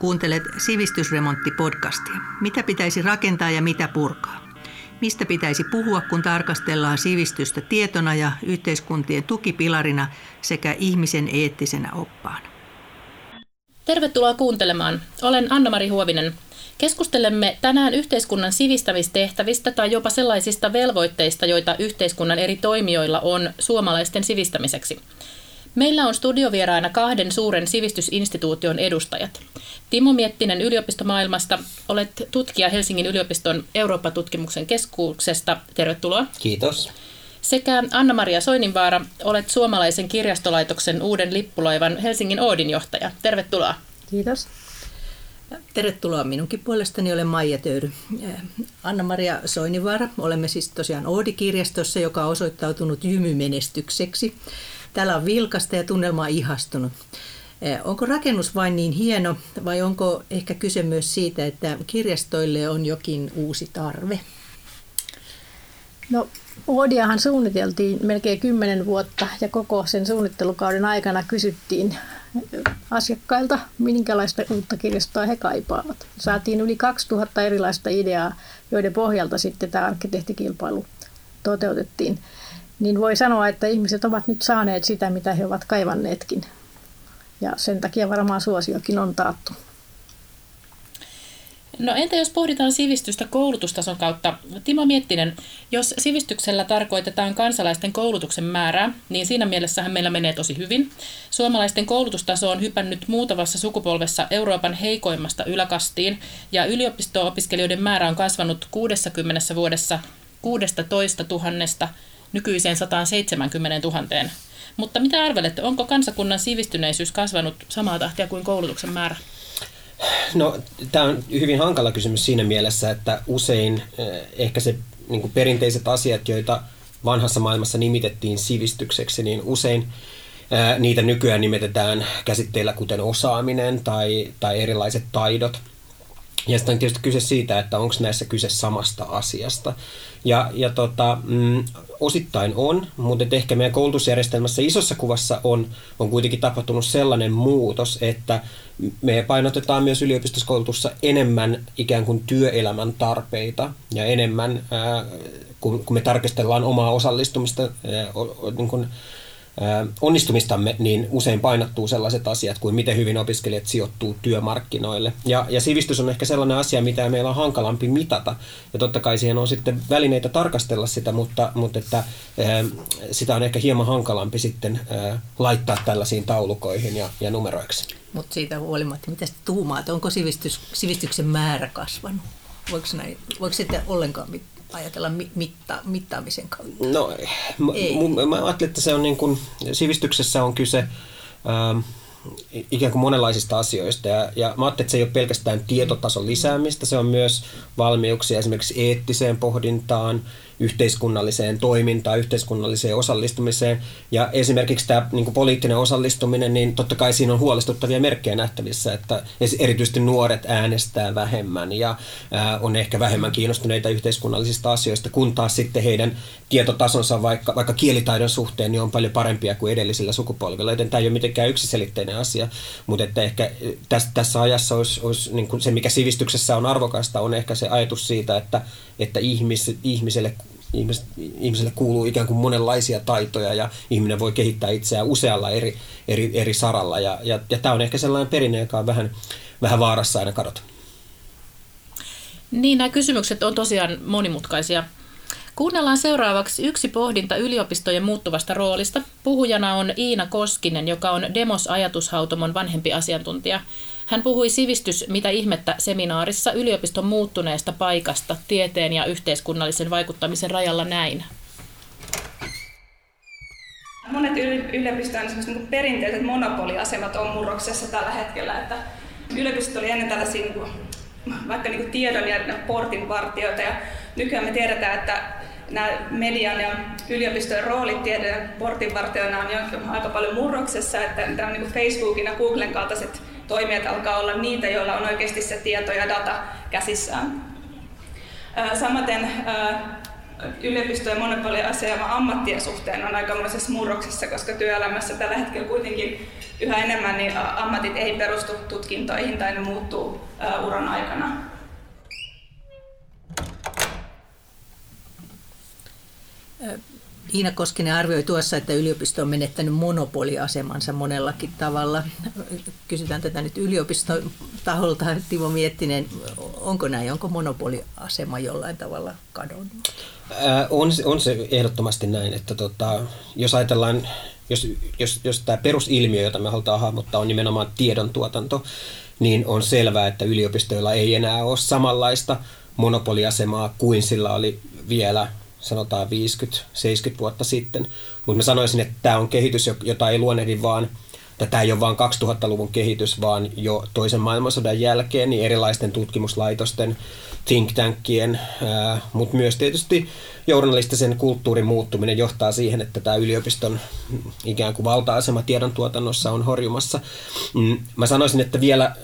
Kuuntelet Sivistysremontti-podcastia. Mitä pitäisi rakentaa ja mitä purkaa? Mistä pitäisi puhua, kun tarkastellaan sivistystä tietona ja yhteiskuntien tukipilarina sekä ihmisen eettisenä oppaana? Tervetuloa kuuntelemaan. Olen Anna-Mari Huovinen. Keskustelemme tänään yhteiskunnan sivistämistehtävistä tai jopa sellaisista velvoitteista, joita yhteiskunnan eri toimijoilla on suomalaisten sivistämiseksi. Meillä on studiovieraina kahden suuren sivistysinstituution edustajat. Timo Miettinen yliopistomaailmasta, olet tutkija Helsingin yliopiston Eurooppa-tutkimuksen keskuksesta. Tervetuloa. Kiitos. Sekä Anna-Maria Soininvaara, olet suomalaisen kirjastolaitoksen uuden lippulaivan Helsingin Oodin johtaja. Tervetuloa. Kiitos. Tervetuloa minunkin puolestani, olen Maija Töyry. Anna-Maria Soinivaara, olemme siis tosiaan Oodi-kirjastossa, joka on osoittautunut jymymenestykseksi. Täällä on vilkasta ja tunnelma on ihastunut. Eh, onko rakennus vain niin hieno vai onko ehkä kyse myös siitä, että kirjastoille on jokin uusi tarve? No, Oodiahan suunniteltiin melkein kymmenen vuotta ja koko sen suunnittelukauden aikana kysyttiin asiakkailta, minkälaista uutta kirjastoa he kaipaavat. Saatiin yli 2000 erilaista ideaa, joiden pohjalta sitten tämä arkkitehtikilpailu toteutettiin niin voi sanoa, että ihmiset ovat nyt saaneet sitä, mitä he ovat kaivanneetkin. Ja sen takia varmaan suosiokin on taattu. No entä jos pohditaan sivistystä koulutustason kautta? Timo Miettinen, jos sivistyksellä tarkoitetaan kansalaisten koulutuksen määrää, niin siinä mielessähän meillä menee tosi hyvin. Suomalaisten koulutustaso on hypännyt muutamassa sukupolvessa Euroopan heikoimmasta yläkastiin, ja yliopisto-opiskelijoiden määrä on kasvanut 60 vuodessa 16 000 nykyiseen 170 000. Mutta mitä arvelette, onko kansakunnan sivistyneisyys kasvanut samaa tahtia kuin koulutuksen määrä? No, tämä on hyvin hankala kysymys siinä mielessä, että usein eh, ehkä se niin perinteiset asiat, joita vanhassa maailmassa nimitettiin sivistykseksi, niin usein eh, niitä nykyään nimitetään käsitteillä kuten osaaminen tai, tai erilaiset taidot. Ja sitten on tietysti kyse siitä, että onko näissä kyse samasta asiasta. Ja, ja tota, mm, osittain on, mutta ehkä meidän koulutusjärjestelmässä isossa kuvassa on, on kuitenkin tapahtunut sellainen muutos, että me painotetaan myös yliopistoskoulutussa enemmän ikään kuin työelämän tarpeita ja enemmän, ää, kun, kun me tarkastellaan omaa osallistumista ää, niin kuin, onnistumistamme, niin usein painottuu sellaiset asiat kuin miten hyvin opiskelijat sijoittuu työmarkkinoille. Ja, ja sivistys on ehkä sellainen asia, mitä meillä on hankalampi mitata. Ja totta kai siihen on sitten välineitä tarkastella sitä, mutta, mutta että, sitä on ehkä hieman hankalampi sitten laittaa tällaisiin taulukoihin ja, ja numeroiksi. Mutta siitä huolimatta, mitä tuumaat, onko sivistys, sivistyksen määrä kasvanut? Voiko, näin, voiko sitten ollenkaan mitään? Ajatella mitta, mittaamisen kautta? No. Mä, mä ajattelen, että se on niin kuin, sivistyksessä on kyse ähm, ikään kuin monenlaisista asioista. Ja, ja mä ajattelen, että se ei ole pelkästään tietotason lisäämistä, se on myös valmiuksia esimerkiksi eettiseen pohdintaan, yhteiskunnalliseen toimintaan, yhteiskunnalliseen osallistumiseen. Ja esimerkiksi tämä niin kuin poliittinen osallistuminen, niin totta kai siinä on huolestuttavia merkkejä nähtävissä, että erityisesti nuoret äänestää vähemmän ja on ehkä vähemmän kiinnostuneita yhteiskunnallisista asioista, kun taas sitten heidän tietotasonsa vaikka, vaikka kielitaidon suhteen niin on paljon parempia kuin edellisillä sukupolvilla, joten tämä ei ole mitenkään yksiselitteinen asia, mutta että ehkä tässä, tässä ajassa olisi, olisi niin kuin se, mikä sivistyksessä on arvokasta, on ehkä se ajatus siitä, että, että ihmis, ihmiselle ihmis, ihmiselle kuuluu ikään kuin monenlaisia taitoja ja ihminen voi kehittää itseään usealla eri, eri, eri saralla. Ja, ja, ja tämä on ehkä sellainen perinne, joka on vähän, vähän vaarassa aina kadota. Niin, nämä kysymykset on tosiaan monimutkaisia. Kuunnellaan seuraavaksi yksi pohdinta yliopistojen muuttuvasta roolista. Puhujana on Iina Koskinen, joka on Demos ajatushautomon vanhempi asiantuntija. Hän puhui sivistys mitä ihmettä seminaarissa yliopiston muuttuneesta paikasta tieteen ja yhteiskunnallisen vaikuttamisen rajalla näin. Monet yliopistojen niin perinteiset monopoliasemat on murroksessa tällä hetkellä. Että yliopistot oli ennen tällaisia niin kuin, vaikka niin tiedon ja portinvartioita ja nykyään me tiedetään, että nämä median ja yliopistojen roolit tiedon portinvartioina on jo aika paljon murroksessa, että tämä on niin Facebookin ja Googlen kaltaiset toimijat alkaa olla niitä, joilla on oikeasti se tieto ja data käsissään. Samaten yliopistojen monopoliasema ammattien suhteen on aikamoisessa murroksessa, koska työelämässä tällä hetkellä kuitenkin yhä enemmän niin ammatit ei perustu tutkintoihin tai ne muuttuu uran aikana. Iina Koskinen arvioi tuossa, että yliopisto on menettänyt monopoliasemansa monellakin tavalla. Kysytään tätä nyt yliopiston taholta. Timo Miettinen, onko näin? Onko monopoliasema jollain tavalla kadonnut? Ää, on, on se ehdottomasti näin, että tota, jos ajatellaan, jos, jos, jos tämä perusilmiö, jota me halutaan hahmottaa, on nimenomaan tiedon tuotanto, niin on selvää, että yliopistoilla ei enää ole samanlaista monopoliasemaa kuin sillä oli vielä sanotaan 50-70 vuotta sitten. Mutta mä sanoisin, että tämä on kehitys, jota ei luonnehdi vaan, tämä ei ole vain 2000-luvun kehitys, vaan jo toisen maailmansodan jälkeen niin erilaisten tutkimuslaitosten, think tankien, mutta myös tietysti journalistisen kulttuurin muuttuminen johtaa siihen, että tämä yliopiston ikään kuin valta-asema tiedontuotannossa on horjumassa. Mm, mä sanoisin, että vielä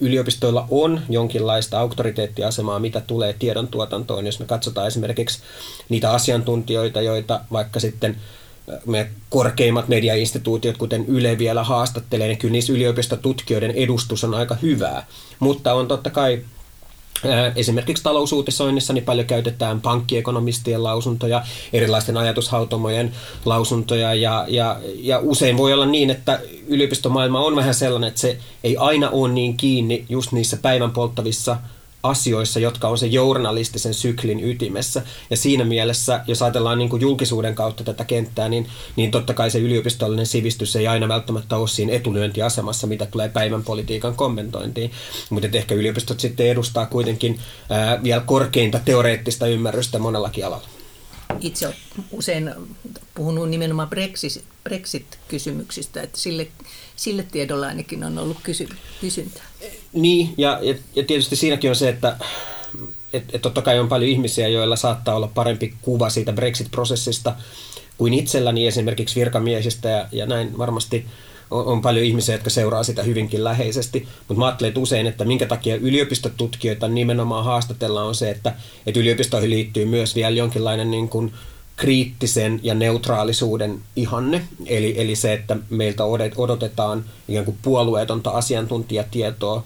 yliopistoilla on jonkinlaista auktoriteettiasemaa, mitä tulee tiedontuotantoon. Jos me katsotaan esimerkiksi niitä asiantuntijoita, joita vaikka sitten me korkeimmat mediainstituutiot, kuten Yle vielä haastattelee, niin kyllä niissä yliopistotutkijoiden edustus on aika hyvää. Mutta on totta kai Esimerkiksi talousuutisoinnissa niin paljon käytetään pankkiekonomistien lausuntoja, erilaisten ajatushautomojen lausuntoja ja, ja, ja usein voi olla niin, että yliopistomaailma on vähän sellainen, että se ei aina ole niin kiinni just niissä päivän polttavissa asioissa, jotka on se journalistisen syklin ytimessä. Ja siinä mielessä, jos ajatellaan niin kuin julkisuuden kautta tätä kenttää, niin, niin totta kai se yliopistollinen sivistys ei aina välttämättä ole siinä etulyöntiasemassa, mitä tulee päivän politiikan kommentointiin. Mutta ehkä yliopistot sitten edustaa kuitenkin ää, vielä korkeinta teoreettista ymmärrystä monellakin alalla. Itse olen usein puhunut nimenomaan Brexit, Brexit-kysymyksistä, että sille, sille tiedolla ainakin on ollut kysy, kysyntää. Niin, ja, ja, ja tietysti siinäkin on se, että et, et totta kai on paljon ihmisiä, joilla saattaa olla parempi kuva siitä Brexit-prosessista kuin itselläni esimerkiksi virkamiehistä ja, ja näin varmasti on, on paljon ihmisiä, jotka seuraa sitä hyvinkin läheisesti, mutta mä ajattelen usein, että minkä takia yliopistotutkijoita nimenomaan haastatellaan on se, että, että yliopistoihin liittyy myös vielä jonkinlainen niin kuin, kriittisen ja neutraalisuuden ihanne, eli, eli se, että meiltä odotetaan ikään kuin puolueetonta asiantuntijatietoa,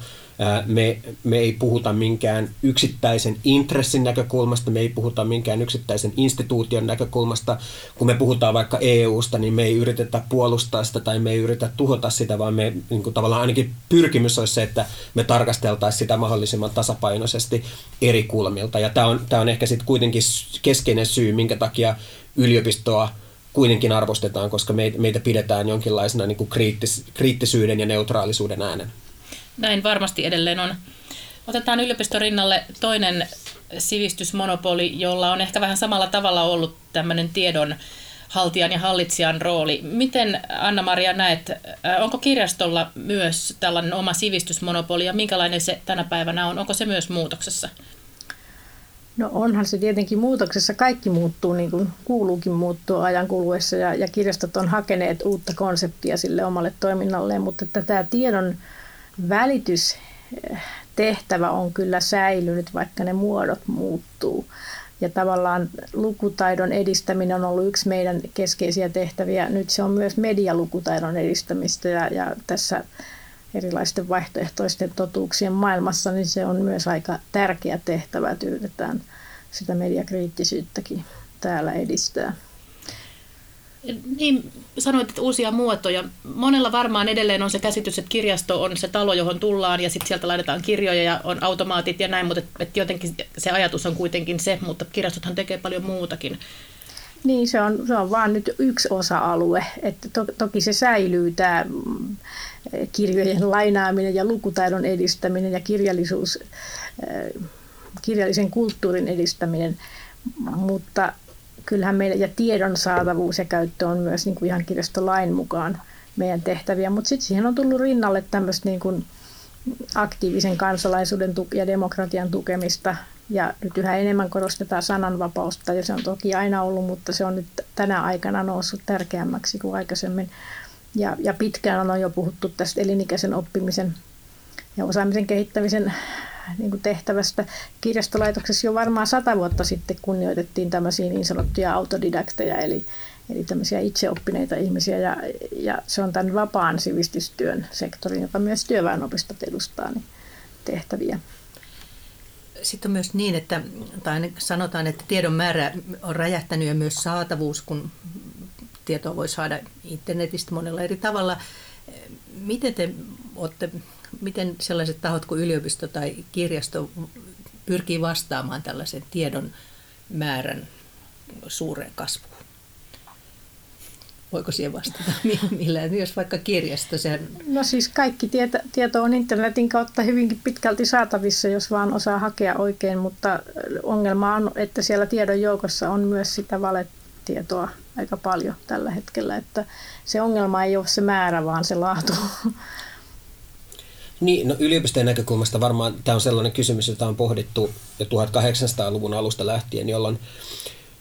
me, me ei puhuta minkään yksittäisen intressin näkökulmasta, me ei puhuta minkään yksittäisen instituution näkökulmasta. Kun me puhutaan vaikka EUsta, niin me ei yritetä puolustaa sitä tai me ei yritetä tuhota sitä, vaan me niin kuin tavallaan ainakin pyrkimys olisi se, että me tarkasteltaisiin sitä mahdollisimman tasapainoisesti eri kulmilta. Ja tämä on, tämä on ehkä sitten kuitenkin keskeinen syy, minkä takia yliopistoa kuitenkin arvostetaan, koska meitä pidetään jonkinlaisena niin kuin kriittis, kriittisyyden ja neutraalisuuden äänen. Näin varmasti edelleen on. Otetaan yliopiston rinnalle toinen sivistysmonopoli, jolla on ehkä vähän samalla tavalla ollut tämmöinen tiedon haltijan ja hallitsijan rooli. Miten Anna-Maria näet, äh, onko kirjastolla myös tällainen oma sivistysmonopoli ja minkälainen se tänä päivänä on? Onko se myös muutoksessa? No onhan se tietenkin muutoksessa. Kaikki muuttuu niin kuin kuuluukin muuttua ajan kuluessa ja, ja kirjastot on hakeneet uutta konseptia sille omalle toiminnalleen, mutta tämä tiedon välitystehtävä on kyllä säilynyt, vaikka ne muodot muuttuu. Ja tavallaan lukutaidon edistäminen on ollut yksi meidän keskeisiä tehtäviä. Nyt se on myös medialukutaidon edistämistä ja, ja tässä erilaisten vaihtoehtoisten totuuksien maailmassa, niin se on myös aika tärkeä tehtävä, että yritetään sitä mediakriittisyyttäkin täällä edistää. Niin, sanoit, että uusia muotoja. Monella varmaan edelleen on se käsitys, että kirjasto on se talo, johon tullaan ja sitten sieltä laitetaan kirjoja ja on automaatit ja näin, mutta et, jotenkin se ajatus on kuitenkin se, mutta kirjastothan tekee paljon muutakin. Niin, se on, se on vaan nyt yksi osa-alue. Että to, toki se säilyy tämä mm, kirjojen lainaaminen ja lukutaidon edistäminen ja kirjallisuus, äh, kirjallisen kulttuurin edistäminen, mutta kyllähän meidän ja tiedon saatavuus ja käyttö on myös niin kuin ihan kirjastolain mukaan meidän tehtäviä, mutta sitten siihen on tullut rinnalle tämmöistä niin kuin aktiivisen kansalaisuuden ja demokratian tukemista ja nyt yhä enemmän korostetaan sananvapausta ja se on toki aina ollut, mutta se on nyt tänä aikana noussut tärkeämmäksi kuin aikaisemmin. Ja, ja pitkään on jo puhuttu tästä elinikäisen oppimisen ja osaamisen kehittämisen niin kuin tehtävästä. Kirjastolaitoksessa jo varmaan sata vuotta sitten kunnioitettiin tämmöisiä niin sanottuja autodidakteja, eli, eli tämmöisiä itseoppineita ihmisiä, ja, ja se on tämän vapaan sivistystyön sektorin, joka myös työväenopistot edustaa, niin tehtäviä. Sitten on myös niin, että tai sanotaan, että tiedon määrä on räjähtänyt ja myös saatavuus, kun tietoa voi saada internetistä monella eri tavalla. Miten te olette, miten sellaiset tahot kuin yliopisto tai kirjasto pyrkii vastaamaan tällaisen tiedon määrän suureen kasvuun? Voiko siihen vastata millään, jos vaikka kirjasto? Sehän... No siis kaikki tieto, tieto on internetin kautta hyvinkin pitkälti saatavissa, jos vaan osaa hakea oikein, mutta ongelma on, että siellä tiedon joukossa on myös sitä valetietoa aika paljon tällä hetkellä, että se ongelma ei ole se määrä, vaan se laatu. Niin, no yliopistojen näkökulmasta varmaan tämä on sellainen kysymys, jota on pohdittu jo 1800-luvun alusta lähtien, jolloin,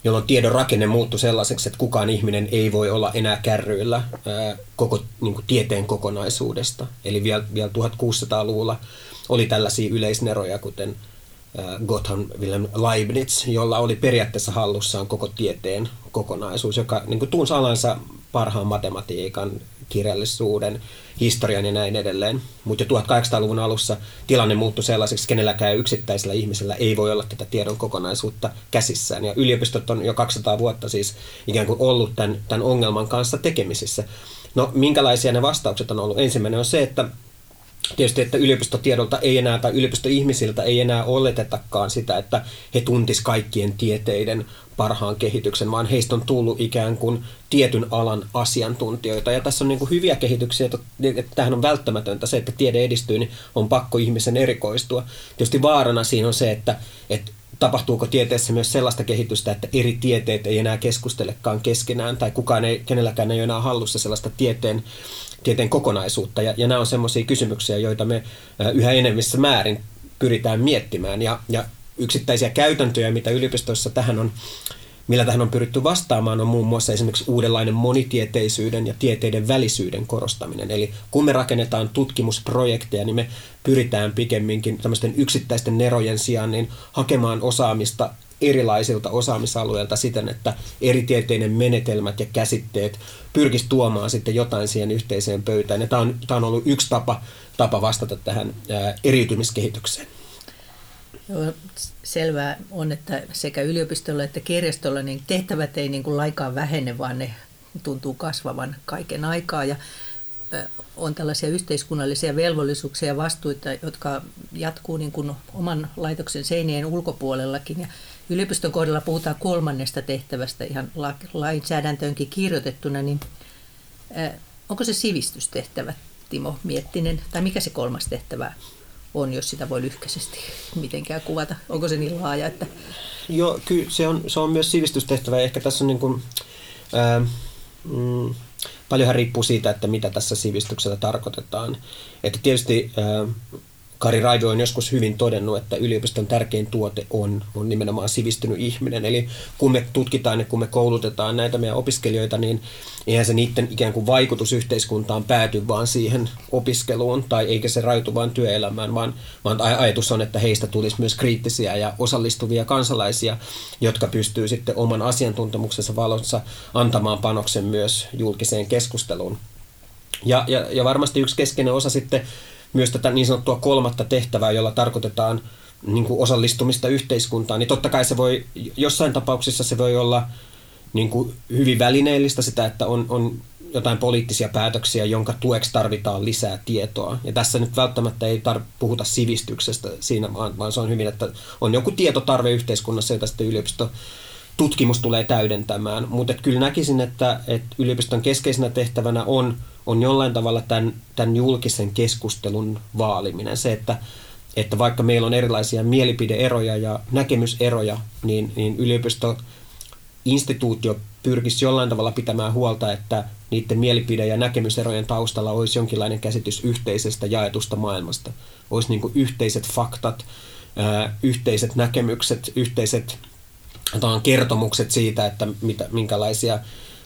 jolloin tiedon rakenne muuttui sellaiseksi, että kukaan ihminen ei voi olla enää kärryillä ää, koko niin kuin tieteen kokonaisuudesta. Eli vielä, vielä 1600-luvulla oli tällaisia yleisneroja, kuten Gotthan Wilhelm Leibniz, jolla oli periaatteessa hallussaan koko tieteen kokonaisuus, joka niin kuin tunsi alansa parhaan matematiikan, kirjallisuuden, historian ja näin edelleen. Mutta jo 1800-luvun alussa tilanne muuttui sellaiseksi, että kenelläkään yksittäisellä ihmisellä ei voi olla tätä tiedon kokonaisuutta käsissään. Ja yliopistot on jo 200 vuotta siis ikään kuin ollut tämän, tämän ongelman kanssa tekemisissä. No minkälaisia ne vastaukset on ollut? Ensimmäinen on se, että tietysti, että yliopistotiedolta ei enää tai yliopistoihmisiltä ei enää oletetakaan sitä, että he tuntis kaikkien tieteiden parhaan kehityksen, vaan heistä on tullut ikään kuin tietyn alan asiantuntijoita. Ja tässä on niin kuin hyviä kehityksiä, että, tähän on välttämätöntä se, että tiede edistyy, niin on pakko ihmisen erikoistua. Tietysti vaarana siinä on se, että, että tapahtuuko tieteessä myös sellaista kehitystä, että eri tieteet ei enää keskustelekaan keskenään, tai kukaan ei, kenelläkään ei ole enää hallussa sellaista tieteen tieteen kokonaisuutta. Ja, ja nämä on sellaisia kysymyksiä, joita me yhä enemmissä määrin pyritään miettimään. Ja, ja yksittäisiä käytäntöjä, mitä yliopistoissa tähän on, millä tähän on pyritty vastaamaan, on muun muassa esimerkiksi uudenlainen monitieteisyyden ja tieteiden välisyyden korostaminen. Eli kun me rakennetaan tutkimusprojekteja, niin me pyritään pikemminkin tämmöisten yksittäisten nerojen sijaan niin hakemaan osaamista erilaisilta osaamisalueilta siten, että eri tieteiden menetelmät ja käsitteet pyrkisi tuomaan sitten jotain siihen yhteiseen pöytään. Ja tämä on, tämä on ollut yksi tapa, tapa vastata tähän eriytymiskehitykseen. Selvää on, että sekä yliopistolla että kirjastolla niin tehtävät ei niin kuin laikaan vähene, vaan ne tuntuu kasvavan kaiken aikaa. Ja on tällaisia yhteiskunnallisia velvollisuuksia ja vastuita, jotka jatkuu niin kuin oman laitoksen seinien ulkopuolellakin. Ja yliopiston kohdalla puhutaan kolmannesta tehtävästä ihan lainsäädäntöönkin kirjoitettuna, niin onko se sivistystehtävä, Timo Miettinen, tai mikä se kolmas tehtävä on, jos sitä voi lyhkäisesti mitenkään kuvata? Onko se niin laaja, että... Joo, kyllä se on, se on myös sivistystehtävä. Ehkä tässä on niin kuin, ää, mm, paljonhan riippuu siitä, että mitä tässä sivistyksellä tarkoitetaan. Että tietysti ää, Kari Raido on joskus hyvin todennut, että yliopiston tärkein tuote on, on nimenomaan sivistynyt ihminen. Eli kun me tutkitaan ja kun me koulutetaan näitä meidän opiskelijoita, niin eihän se niiden ikään kuin vaikutus yhteiskuntaan pääty vaan siihen opiskeluun, tai eikä se raitu vain työelämään, vaan, vaan ajatus on, että heistä tulisi myös kriittisiä ja osallistuvia kansalaisia, jotka pystyy sitten oman asiantuntemuksensa valossa antamaan panoksen myös julkiseen keskusteluun. Ja, ja, ja varmasti yksi keskeinen osa sitten myös tätä niin sanottua kolmatta tehtävää, jolla tarkoitetaan niin kuin osallistumista yhteiskuntaan, niin totta kai se voi, jossain tapauksissa se voi olla niin kuin hyvin välineellistä sitä, että on, on jotain poliittisia päätöksiä, jonka tueksi tarvitaan lisää tietoa. Ja tässä nyt välttämättä ei tar- puhuta sivistyksestä siinä, vaan, vaan se on hyvin, että on joku tietotarve yhteiskunnassa, jota sitten yliopisto tutkimus tulee täydentämään. Mutta kyllä näkisin, että, että yliopiston keskeisenä tehtävänä on, on jollain tavalla tämän, tämän julkisen keskustelun vaaliminen. Se, että, että vaikka meillä on erilaisia mielipideeroja ja näkemyseroja, niin, niin yliopisto instituutio pyrkisi jollain tavalla pitämään huolta, että niiden mielipide- ja näkemyserojen taustalla olisi jonkinlainen käsitys yhteisestä jaetusta maailmasta. Olisi niin yhteiset faktat, yhteiset näkemykset, yhteiset kertomukset siitä, että mitä, minkälaisia,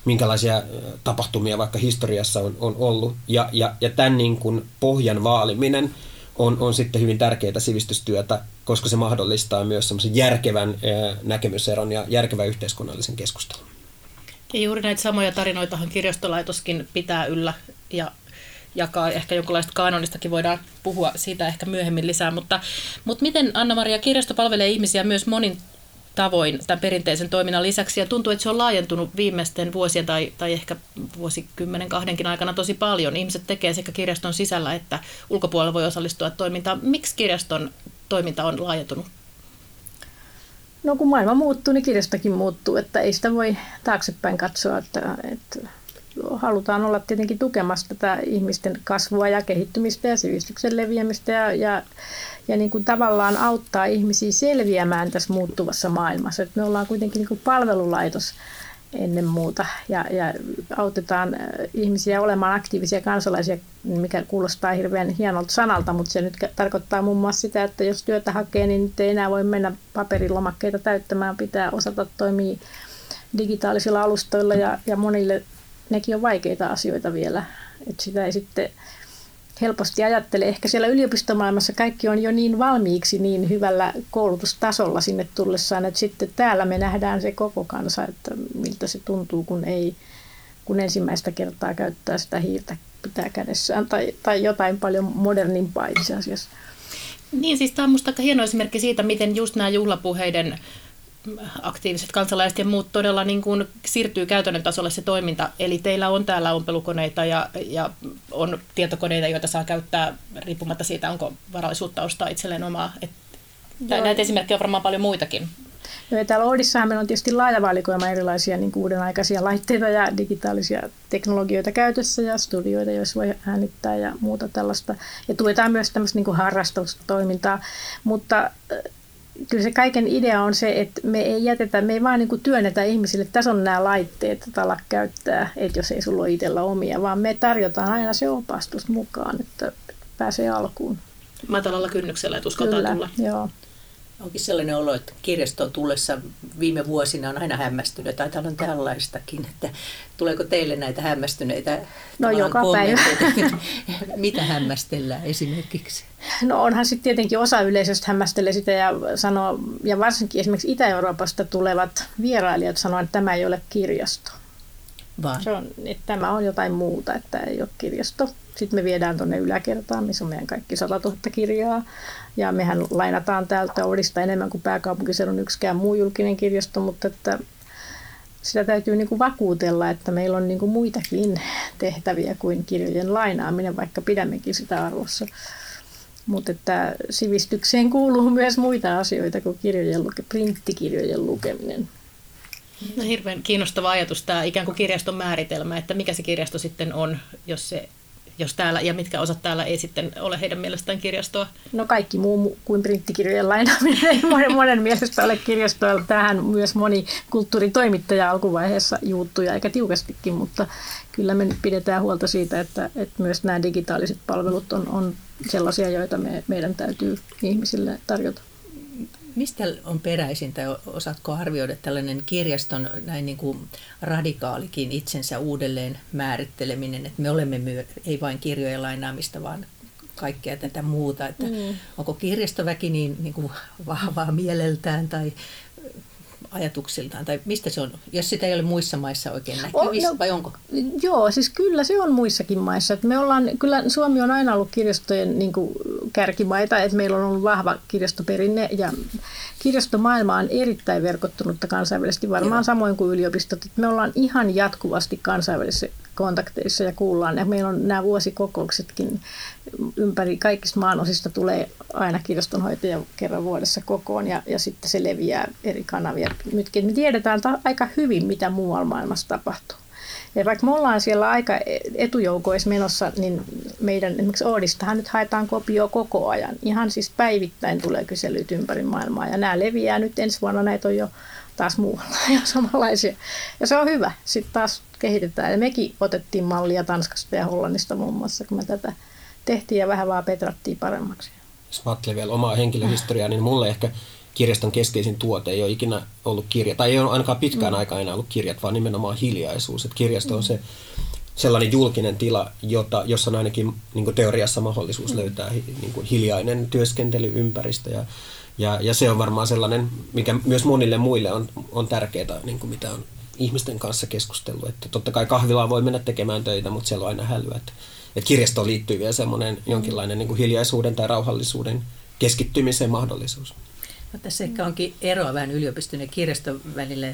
minkälaisia tapahtumia vaikka historiassa on, on ollut. Ja, ja, ja tämän niin kuin pohjan vaaliminen on, on sitten hyvin tärkeää sivistystyötä, koska se mahdollistaa myös semmoisen järkevän näkemyseron ja järkevän yhteiskunnallisen keskustelun. Ja juuri näitä samoja tarinoitahan kirjastolaitoskin pitää yllä ja jakaa. Ehkä jonkinlaista kanonistakin voidaan puhua siitä ehkä myöhemmin lisää. Mutta, mutta miten Anna-Maria kirjasto palvelee ihmisiä myös monin tavoin tämän perinteisen toiminnan lisäksi ja tuntuu, että se on laajentunut viimeisten vuosien tai, tai ehkä vuosikymmenen kahdenkin aikana tosi paljon. Ihmiset tekee sekä kirjaston sisällä että ulkopuolella voi osallistua toimintaan. Miksi kirjaston toiminta on laajentunut? No kun maailma muuttuu, niin kirjastokin muuttuu, että ei sitä voi taaksepäin katsoa, että, että halutaan olla tietenkin tukemassa tätä ihmisten kasvua ja kehittymistä ja sivistyksen leviämistä ja, ja, ja niin kuin tavallaan auttaa ihmisiä selviämään tässä muuttuvassa maailmassa. Että me ollaan kuitenkin niin kuin palvelulaitos ennen muuta ja, ja autetaan äh, ihmisiä olemaan aktiivisia kansalaisia, mikä kuulostaa hirveän hienolta sanalta, mutta se nyt tarkoittaa muun muassa sitä, että jos työtä hakee, niin nyt ei enää voi mennä paperilomakkeita täyttämään, pitää osata toimia digitaalisilla alustoilla ja, ja monille nekin on vaikeita asioita vielä, että sitä ei sitten helposti ajattele. Ehkä siellä yliopistomaailmassa kaikki on jo niin valmiiksi niin hyvällä koulutustasolla sinne tullessaan, että sitten täällä me nähdään se koko kansa, että miltä se tuntuu, kun ei kun ensimmäistä kertaa käyttää sitä hiirtä pitää kädessään tai, tai jotain paljon modernimpaa itse asiassa. Niin, siis tämä on minusta aika hieno esimerkki siitä, miten just nämä juhlapuheiden aktiiviset kansalaiset ja muut todella niin kuin siirtyy käytännön tasolle se toiminta. Eli teillä on täällä ompelukoneita ja, ja on tietokoneita, joita saa käyttää riippumatta siitä, onko varallisuutta ostaa itselleen omaa. Et näitä esimerkkejä on varmaan paljon muitakin. Joo, ja täällä Oodissahan meillä on tietysti laaja valikoima erilaisia niin uuden aikaisia laitteita ja digitaalisia teknologioita käytössä ja studioita, joissa voi äänittää ja muuta tällaista. Ja tuetaan myös tämmöistä niin harrastustoimintaa, mutta kyllä se kaiken idea on se, että me ei jätetä, me ei vaan niin kuin työnnetä ihmisille, että tässä on nämä laitteet, että ala käyttää, että jos ei sulla ole itsellä omia, vaan me tarjotaan aina se opastus mukaan, että pääsee alkuun. Matalalla kynnyksellä, että uskaltaa Kyllä, tulla. Joo. Onkin sellainen olo, että kirjastoon tullessa viime vuosina on aina hämmästynyt, tai täällä on tällaistakin, että tuleeko teille näitä hämmästyneitä No joka päivä. Mitä hämmästellään esimerkiksi? No onhan sitten tietenkin osa yleisöstä hämmästelee sitä ja sanoo, ja varsinkin esimerkiksi Itä-Euroopasta tulevat vierailijat sanoo, että tämä ei ole kirjasto. Vaan. Se on, että tämä on jotain muuta, että ei ole kirjasto. Sitten me viedään tuonne yläkertaan, missä on meidän kaikki 100 000 kirjaa. Ja mehän lainataan täältä Oudista enemmän kuin pääkaupunkiseudun yksikään muu julkinen kirjasto, mutta että sitä täytyy niin kuin vakuutella, että meillä on niin kuin muitakin tehtäviä kuin kirjojen lainaaminen, vaikka pidämmekin sitä arvossa. Mutta että sivistykseen kuuluu myös muita asioita kuin kirjojen luke, printtikirjojen lukeminen. No hirveän kiinnostava ajatus tämä ikään kuin kirjaston määritelmä, että mikä se kirjasto sitten on, jos se jos täällä, ja mitkä osat täällä ei sitten ole heidän mielestään kirjastoa? No kaikki muu kuin printtikirjojen lainaaminen ei monen, monen mielestä ole kirjastoa. Tähän myös moni kulttuuritoimittaja alkuvaiheessa juuttuja, eikä tiukastikin, mutta kyllä me nyt pidetään huolta siitä, että, että myös nämä digitaaliset palvelut on, on sellaisia, joita me, meidän täytyy ihmisille tarjota. Mistä on peräisin tai osaatko arvioida tällainen kirjaston näin niin kuin radikaalikin itsensä uudelleen määritteleminen, että me olemme myö, ei vain kirjojen lainaamista, vaan kaikkea tätä muuta, että mm. onko kirjastoväki niin, niin kuin vahvaa mieleltään tai ajatuksiltaan, tai mistä se on, jos sitä ei ole muissa maissa oikein näkyvissä, no, vai onko? Joo, siis kyllä se on muissakin maissa. Että me ollaan, kyllä Suomi on aina ollut kirjastojen niin kuin, kärkimaita, että meillä on ollut vahva kirjastoperinne, ja kirjastomaailma on erittäin verkottunutta kansainvälisesti, varmaan Joo. samoin kuin yliopistot. Että me ollaan ihan jatkuvasti kansainvälisissä kontakteissa ja kuullaan, ja meillä on nämä vuosikokouksetkin ympäri kaikista maanosista tulee aina kirjastonhoitaja kerran vuodessa kokoon ja, ja sitten se leviää eri kanavia. Nytkin me tiedetään aika hyvin, mitä muualla maailmassa tapahtuu. Ja vaikka me ollaan siellä aika etujoukoissa menossa, niin meidän esimerkiksi Oodistahan nyt haetaan kopio koko ajan. Ihan siis päivittäin tulee kyselyt ympäri maailmaa ja nämä leviää nyt ensi vuonna, näitä on jo taas muualla ja samanlaisia. Ja se on hyvä. Sitten taas kehitetään. Ja mekin otettiin mallia Tanskasta ja Hollannista muun muassa, kun me tätä tehtiin ja vähän vaan petrattiin paremmaksi. Jos ajattelee vielä omaa henkilöhistoriaa, niin mulle ehkä kirjaston keskeisin tuote ei ole ikinä ollut kirja, tai ei ole ainakaan pitkään mm. aikaa enää ollut kirjat, vaan nimenomaan hiljaisuus. Että kirjasto on se, sellainen julkinen tila, jota, jossa on ainakin niin teoriassa mahdollisuus löytää niin kuin hiljainen tyyskentelyympäristö. Ja, ja, ja se on varmaan sellainen, mikä myös monille muille on, on tärkeää, niin kuin mitä on ihmisten kanssa keskustellut. Että totta kai kahvilaan voi mennä tekemään töitä, mutta siellä on aina hälyä. Että, että kirjastoon liittyy vielä semmoinen jonkinlainen niin kuin hiljaisuuden tai rauhallisuuden keskittymisen mahdollisuus. No, tässä ehkä onkin eroa vähän yliopiston ja kirjaston välillä.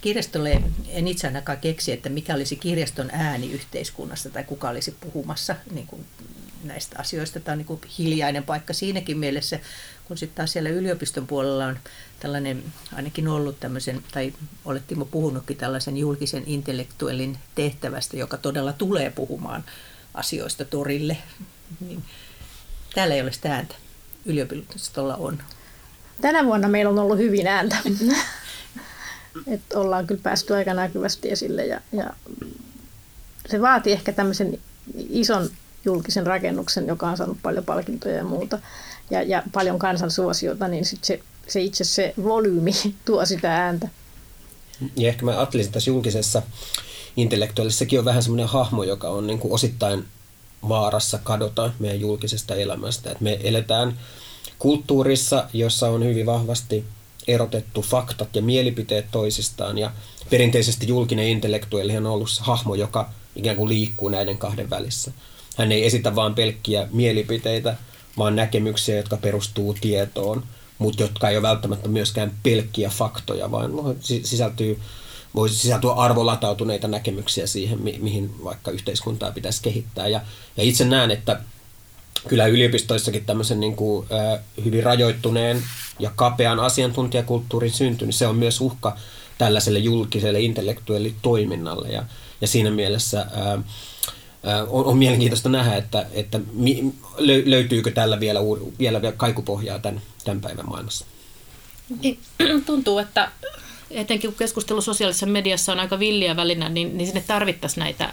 Kirjastolle en itse ainakaan keksi, että mikä olisi kirjaston ääni yhteiskunnassa tai kuka olisi puhumassa niin kuin näistä asioista. Tämä on niin kuin hiljainen paikka siinäkin mielessä, kun sitten taas siellä yliopiston puolella on tällainen, ainakin ollut tämmöisen, tai olet Timo puhunutkin tällaisen julkisen intellektuellin tehtävästä, joka todella tulee puhumaan asioista torille, niin täällä ei ole sitä ääntä. Yliopistolla on. Tänä vuonna meillä on ollut hyvin ääntä. Et ollaan kyllä päästy aika näkyvästi esille ja, ja se vaatii ehkä tämmöisen ison julkisen rakennuksen, joka on saanut paljon palkintoja ja muuta ja, ja paljon kansansuosiota, niin sit se, se itse se volyymi tuo sitä ääntä. Ja ehkä mä ajattelisin tässä julkisessa intellektuaalisessakin on vähän semmoinen hahmo, joka on niin kuin osittain vaarassa kadota meidän julkisesta elämästä. Et me eletään kulttuurissa, jossa on hyvin vahvasti erotettu faktat ja mielipiteet toisistaan ja perinteisesti julkinen intellektuelli on ollut se hahmo, joka ikään kuin liikkuu näiden kahden välissä. Hän ei esitä vain pelkkiä mielipiteitä, vaan näkemyksiä, jotka perustuu tietoon, mutta jotka ei ole välttämättä myöskään pelkkiä faktoja, vaan sisältyy, voi sisältyä arvolatautuneita näkemyksiä siihen, mi- mihin vaikka yhteiskuntaa pitäisi kehittää. Ja, ja itse näen, että kyllä yliopistoissakin tämmöisen niin kuin, äh, hyvin rajoittuneen ja kapean asiantuntijakulttuurin synty, niin se on myös uhka tällaiselle julkiselle intellektuellitoiminnalle. Ja, ja siinä mielessä äh, on, on mielenkiintoista nähdä, että, että mi, löytyykö tällä vielä, vielä kaikupohjaa tämän, tämän päivän maailmassa. Niin, tuntuu, että etenkin kun keskustelu sosiaalisessa mediassa on aika villiä välinä, niin, niin sinne tarvittaisiin näitä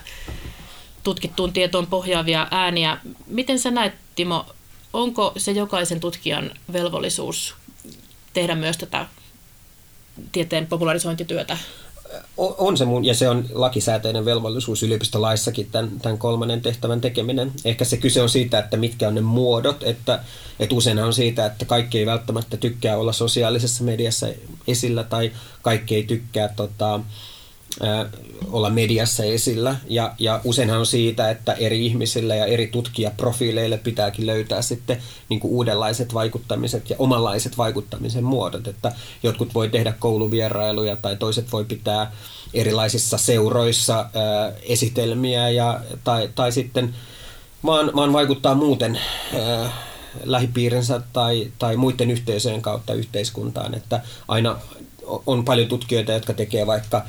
tutkittuun tietoon pohjaavia ääniä. Miten sä näet, Timo, onko se jokaisen tutkijan velvollisuus tehdä myös tätä tieteen popularisointityötä on se mun, ja se on lakisääteinen velvollisuus yliopistolaissakin tämän, tämän kolmannen tehtävän tekeminen. Ehkä se kyse on siitä, että mitkä on ne muodot, että, että usein on siitä, että kaikki ei välttämättä tykkää olla sosiaalisessa mediassa esillä tai kaikki ei tykkää tota, olla mediassa esillä. Ja, ja useinhan on siitä, että eri ihmisille ja eri tutkijaprofiileille pitääkin löytää sitten niin kuin uudenlaiset vaikuttamiset ja omanlaiset vaikuttamisen muodot. Että jotkut voi tehdä kouluvierailuja tai toiset voi pitää erilaisissa seuroissa ää, esitelmiä ja, tai, tai sitten vaan, vaan vaikuttaa muuten ää, lähipiirinsä tai, tai muiden yhteisöjen kautta yhteiskuntaan. Että aina on paljon tutkijoita, jotka tekee vaikka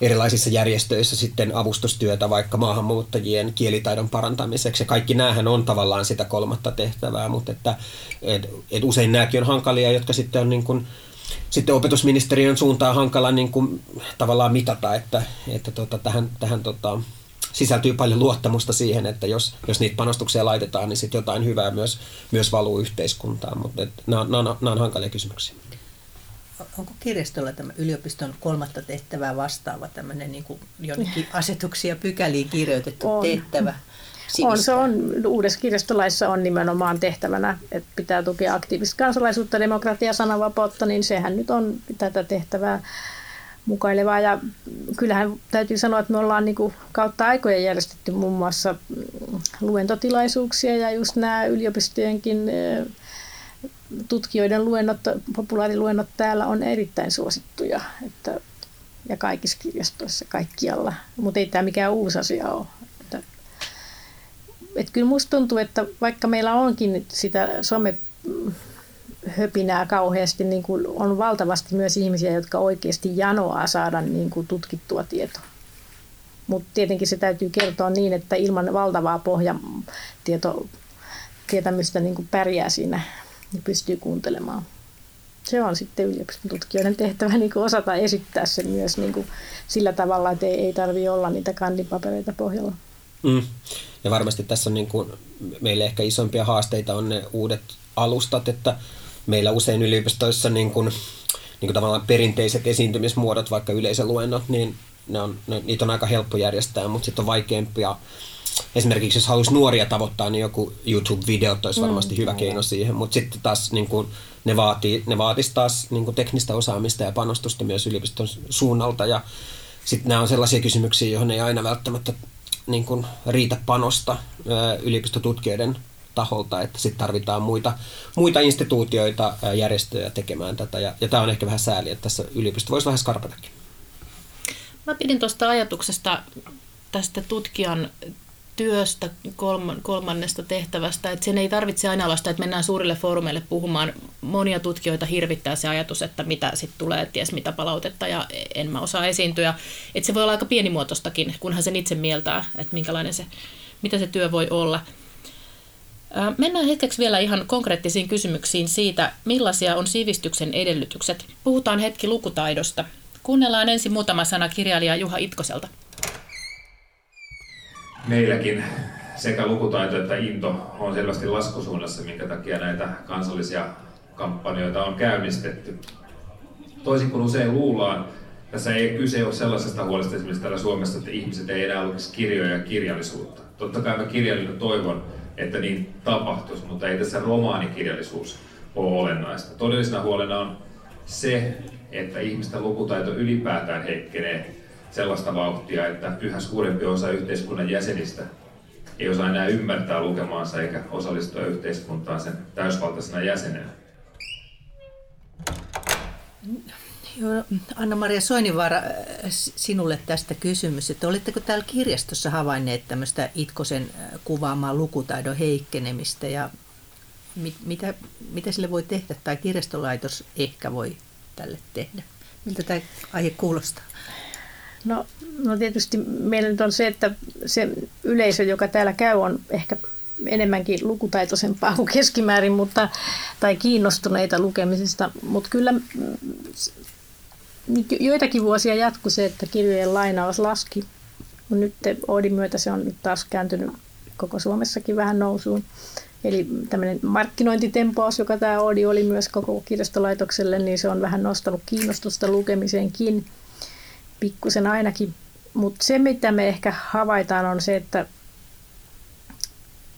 erilaisissa järjestöissä sitten avustustyötä vaikka maahanmuuttajien kielitaidon parantamiseksi. Ja kaikki näähän on tavallaan sitä kolmatta tehtävää, mutta että, et, et usein nämäkin on hankalia, jotka sitten on niin kuin, sitten opetusministeriön suuntaan hankala niin kuin, tavallaan mitata, että, että tota, tähän, tähän tota, sisältyy paljon luottamusta siihen, että jos, jos niitä panostuksia laitetaan, niin sitten jotain hyvää myös, myös valuu yhteiskuntaan, mutta nämä, nämä, nämä on hankalia kysymyksiä onko kirjastolla tämä yliopiston kolmatta tehtävää vastaava tämmöinen niin kuin jonnekin asetuksia pykäliin kirjoitettu on. tehtävä? Sivistää. On, se on, uudessa kirjastolaissa on nimenomaan tehtävänä, että pitää tukea aktiivista kansalaisuutta, demokratiaa, sananvapautta, niin sehän nyt on tätä tehtävää mukailevaa. Ja kyllähän täytyy sanoa, että me ollaan niin kuin kautta aikojen järjestetty muun muassa luentotilaisuuksia ja just nämä yliopistojenkin tutkijoiden luennot, populaariluennot täällä on erittäin suosittuja. Että, ja kaikissa kirjastoissa kaikkialla. Mutta ei tämä mikään uusi asia ole. Että, et kyllä musta tuntuu, että vaikka meillä onkin sitä some höpinää kauheasti, niin kuin on valtavasti myös ihmisiä, jotka oikeasti janoaa saada niin kuin tutkittua tietoa. Mutta tietenkin se täytyy kertoa niin, että ilman valtavaa pohjatieto tietämystä niin kuin pärjää siinä niin pystyy kuuntelemaan. Se on sitten yliopiston tutkijoiden tehtävä niin kuin osata esittää sen myös niin kuin sillä tavalla, että ei, ei tarvitse olla niitä kandipapereita pohjalla. Mm. Ja varmasti tässä on niin kuin, meille ehkä isompia haasteita on ne uudet alustat, että meillä usein yliopistoissa niin kuin, niin kuin tavallaan perinteiset esiintymismuodot, vaikka yleisöluennot, niin ne on, ne, niitä on aika helppo järjestää, mutta sitten on vaikeampia. Esimerkiksi jos haluaisi nuoria tavoittaa, niin joku YouTube-videot olisi varmasti mm, hyvä keino siihen, mutta sitten taas niin kuin, ne, vaatii, ne vaatisi taas niin kuin teknistä osaamista ja panostusta myös yliopiston suunnalta ja sitten nämä on sellaisia kysymyksiä, joihin ei aina välttämättä niin kuin riitä panosta yliopistotutkijoiden taholta, että sitten tarvitaan muita, muita instituutioita, järjestöjä tekemään tätä. Ja, ja tämä on ehkä vähän sääli, että tässä yliopisto voisi vähän skarpatakin. Mä pidin tuosta ajatuksesta tästä tutkijan työstä kolmannesta tehtävästä, että sen ei tarvitse aina olla sitä, että mennään suurille foorumeille puhumaan. Monia tutkijoita hirvittää se ajatus, että mitä sitten tulee, ties mitä palautetta ja en mä osaa esiintyä. Että se voi olla aika pienimuotoistakin, kunhan sen itse mieltää, että minkälainen se, mitä se työ voi olla. Mennään hetkeksi vielä ihan konkreettisiin kysymyksiin siitä, millaisia on sivistyksen edellytykset. Puhutaan hetki lukutaidosta. Kuunnellaan ensin muutama sana kirjailija Juha Itkoselta meilläkin sekä lukutaito että into on selvästi laskusuunnassa, minkä takia näitä kansallisia kampanjoita on käynnistetty. Toisin kuin usein luullaan, tässä ei kyse ole sellaisesta huolesta esimerkiksi täällä Suomessa, että ihmiset ei enää lukisi kirjoja ja kirjallisuutta. Totta kai mä kirjallinen toivon, että niin tapahtuisi, mutta ei tässä romaanikirjallisuus ole olennaista. Todellisena huolena on se, että ihmisten lukutaito ylipäätään heikkenee sellaista vauhtia, että yhä suurempi osa yhteiskunnan jäsenistä ei osaa enää ymmärtää lukemaansa eikä osallistua yhteiskuntaan sen täysvaltaisena jäsenenä. Anna-Maria Soinivaara, sinulle tästä kysymys, että oletteko täällä kirjastossa havainneet tämmöistä Itkosen kuvaamaa lukutaidon heikkenemistä ja mit, mitä, mitä sille voi tehdä tai kirjastolaitos ehkä voi tälle tehdä? Miltä tämä aihe kuulostaa? No, no tietysti meillä nyt on se, että se yleisö, joka täällä käy, on ehkä enemmänkin lukutaitoisempaa kuin keskimäärin, mutta, tai kiinnostuneita lukemisesta. Mutta kyllä mm, joitakin vuosia jatkui se, että kirjojen lainaus laski. Nyt Oodin myötä se on nyt taas kääntynyt koko Suomessakin vähän nousuun. Eli tämmöinen markkinointitempaus, joka tämä Oodi oli myös koko kirjastolaitokselle, niin se on vähän nostanut kiinnostusta lukemiseenkin pikkusen ainakin. Mutta se, mitä me ehkä havaitaan, on se, että,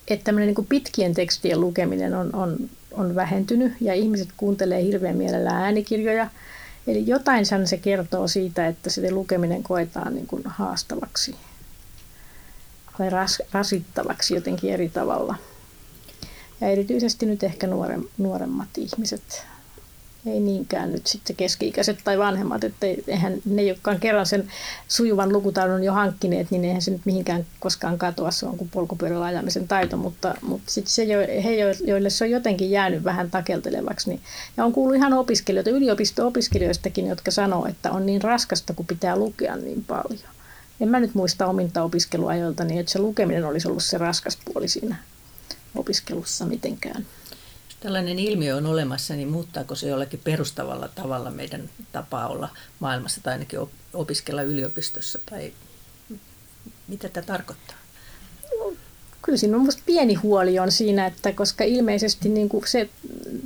että tämmöinen niin pitkien tekstien lukeminen on, on, on vähentynyt ja ihmiset kuuntelee hirveän mielellään äänikirjoja. Eli jotain se kertoo siitä, että se lukeminen koetaan niin kuin haastavaksi tai ras, rasittavaksi jotenkin eri tavalla. Ja erityisesti nyt ehkä nuorem, nuoremmat ihmiset ei niinkään nyt sitten keski-ikäiset tai vanhemmat, että eihän ne, jotka on kerran sen sujuvan lukutaidon jo hankkineet, niin eihän se nyt mihinkään koskaan katoa, se on kuin polkupyörällä ajamisen taito, mutta, mutta sitten se, he, joille se on jotenkin jäänyt vähän takeltelevaksi, niin, ja on kuullut ihan opiskelijoita, yliopisto-opiskelijoistakin, jotka sanoo, että on niin raskasta, kun pitää lukea niin paljon. En mä nyt muista ominta opiskeluajoilta, niin että se lukeminen olisi ollut se raskas puoli siinä opiskelussa mitenkään tällainen ilmiö on olemassa, niin muuttaako se jollakin perustavalla tavalla meidän tapaa olla maailmassa tai ainakin opiskella yliopistossa? Tai mitä tämä tarkoittaa? Kyllä siinä on minusta pieni huoli on siinä, että koska ilmeisesti niin kuin se,